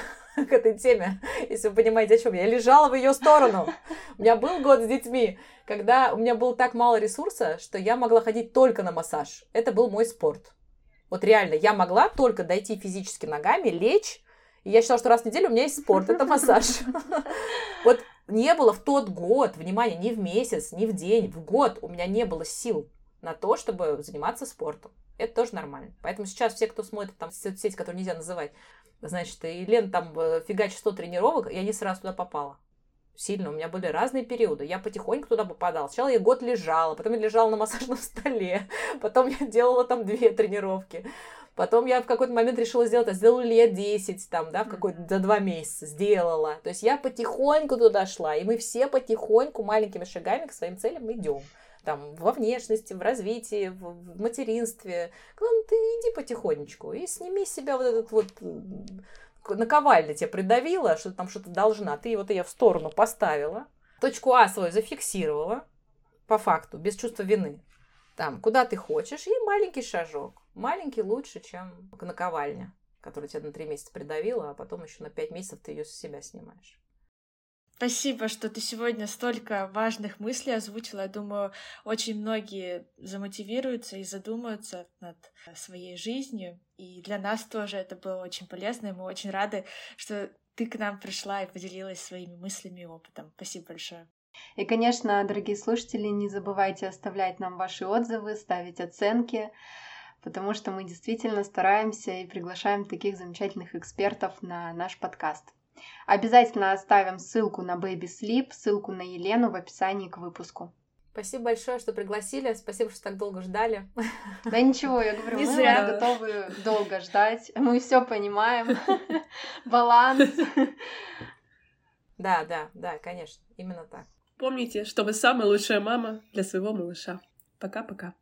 к этой теме, если вы понимаете, о чем я. лежала в ее сторону. У меня был год с детьми, когда у меня было так мало ресурса, что я могла ходить только на массаж. Это был мой спорт. Вот реально, я могла только дойти физически ногами, лечь, и я считала, что раз в неделю у меня есть спорт, это массаж. Вот не было в тот год, внимание, не в месяц, не в день, в год у меня не было сил на то, чтобы заниматься спортом. Это тоже нормально. Поэтому сейчас все, кто смотрит там соцсети, которые нельзя называть, Значит, и Лен там э, фигачит 100 тренировок, я не сразу туда попала. Сильно. У меня были разные периоды. Я потихоньку туда попадала. Сначала я год лежала, потом я лежала на массажном столе, потом я делала там две тренировки. Потом я в какой-то момент решила сделать, а сделала ли я 10 там, да, в какой-то за два месяца, сделала. То есть я потихоньку туда шла, и мы все потихоньку маленькими шагами к своим целям идем там, во внешности, в развитии, в, материнстве. Главное, ты иди потихонечку и сними с себя вот этот вот наковальня тебя придавила, что там что-то должна, ты вот ее в сторону поставила, точку А свою зафиксировала, по факту, без чувства вины. Там, куда ты хочешь, и маленький шажок. Маленький лучше, чем наковальня, которая тебя на три месяца придавила, а потом еще на пять месяцев ты ее с себя снимаешь. Спасибо, что ты сегодня столько важных мыслей озвучила. Я думаю, очень многие замотивируются и задумаются над своей жизнью. И для нас тоже это было очень полезно, и мы очень рады, что ты к нам пришла и поделилась своими мыслями и опытом. Спасибо большое. И, конечно, дорогие слушатели, не забывайте оставлять нам ваши отзывы, ставить оценки, потому что мы действительно стараемся и приглашаем таких замечательных экспертов на наш подкаст. Обязательно оставим ссылку на Baby Sleep, ссылку на Елену в описании к выпуску. Спасибо большое, что пригласили. Спасибо, что так долго ждали. Да ничего, я говорю, Не мы зря. готовы долго ждать. Мы все понимаем. Баланс. Да, да, да, конечно. Именно так. Помните, что вы самая лучшая мама для своего малыша. Пока-пока.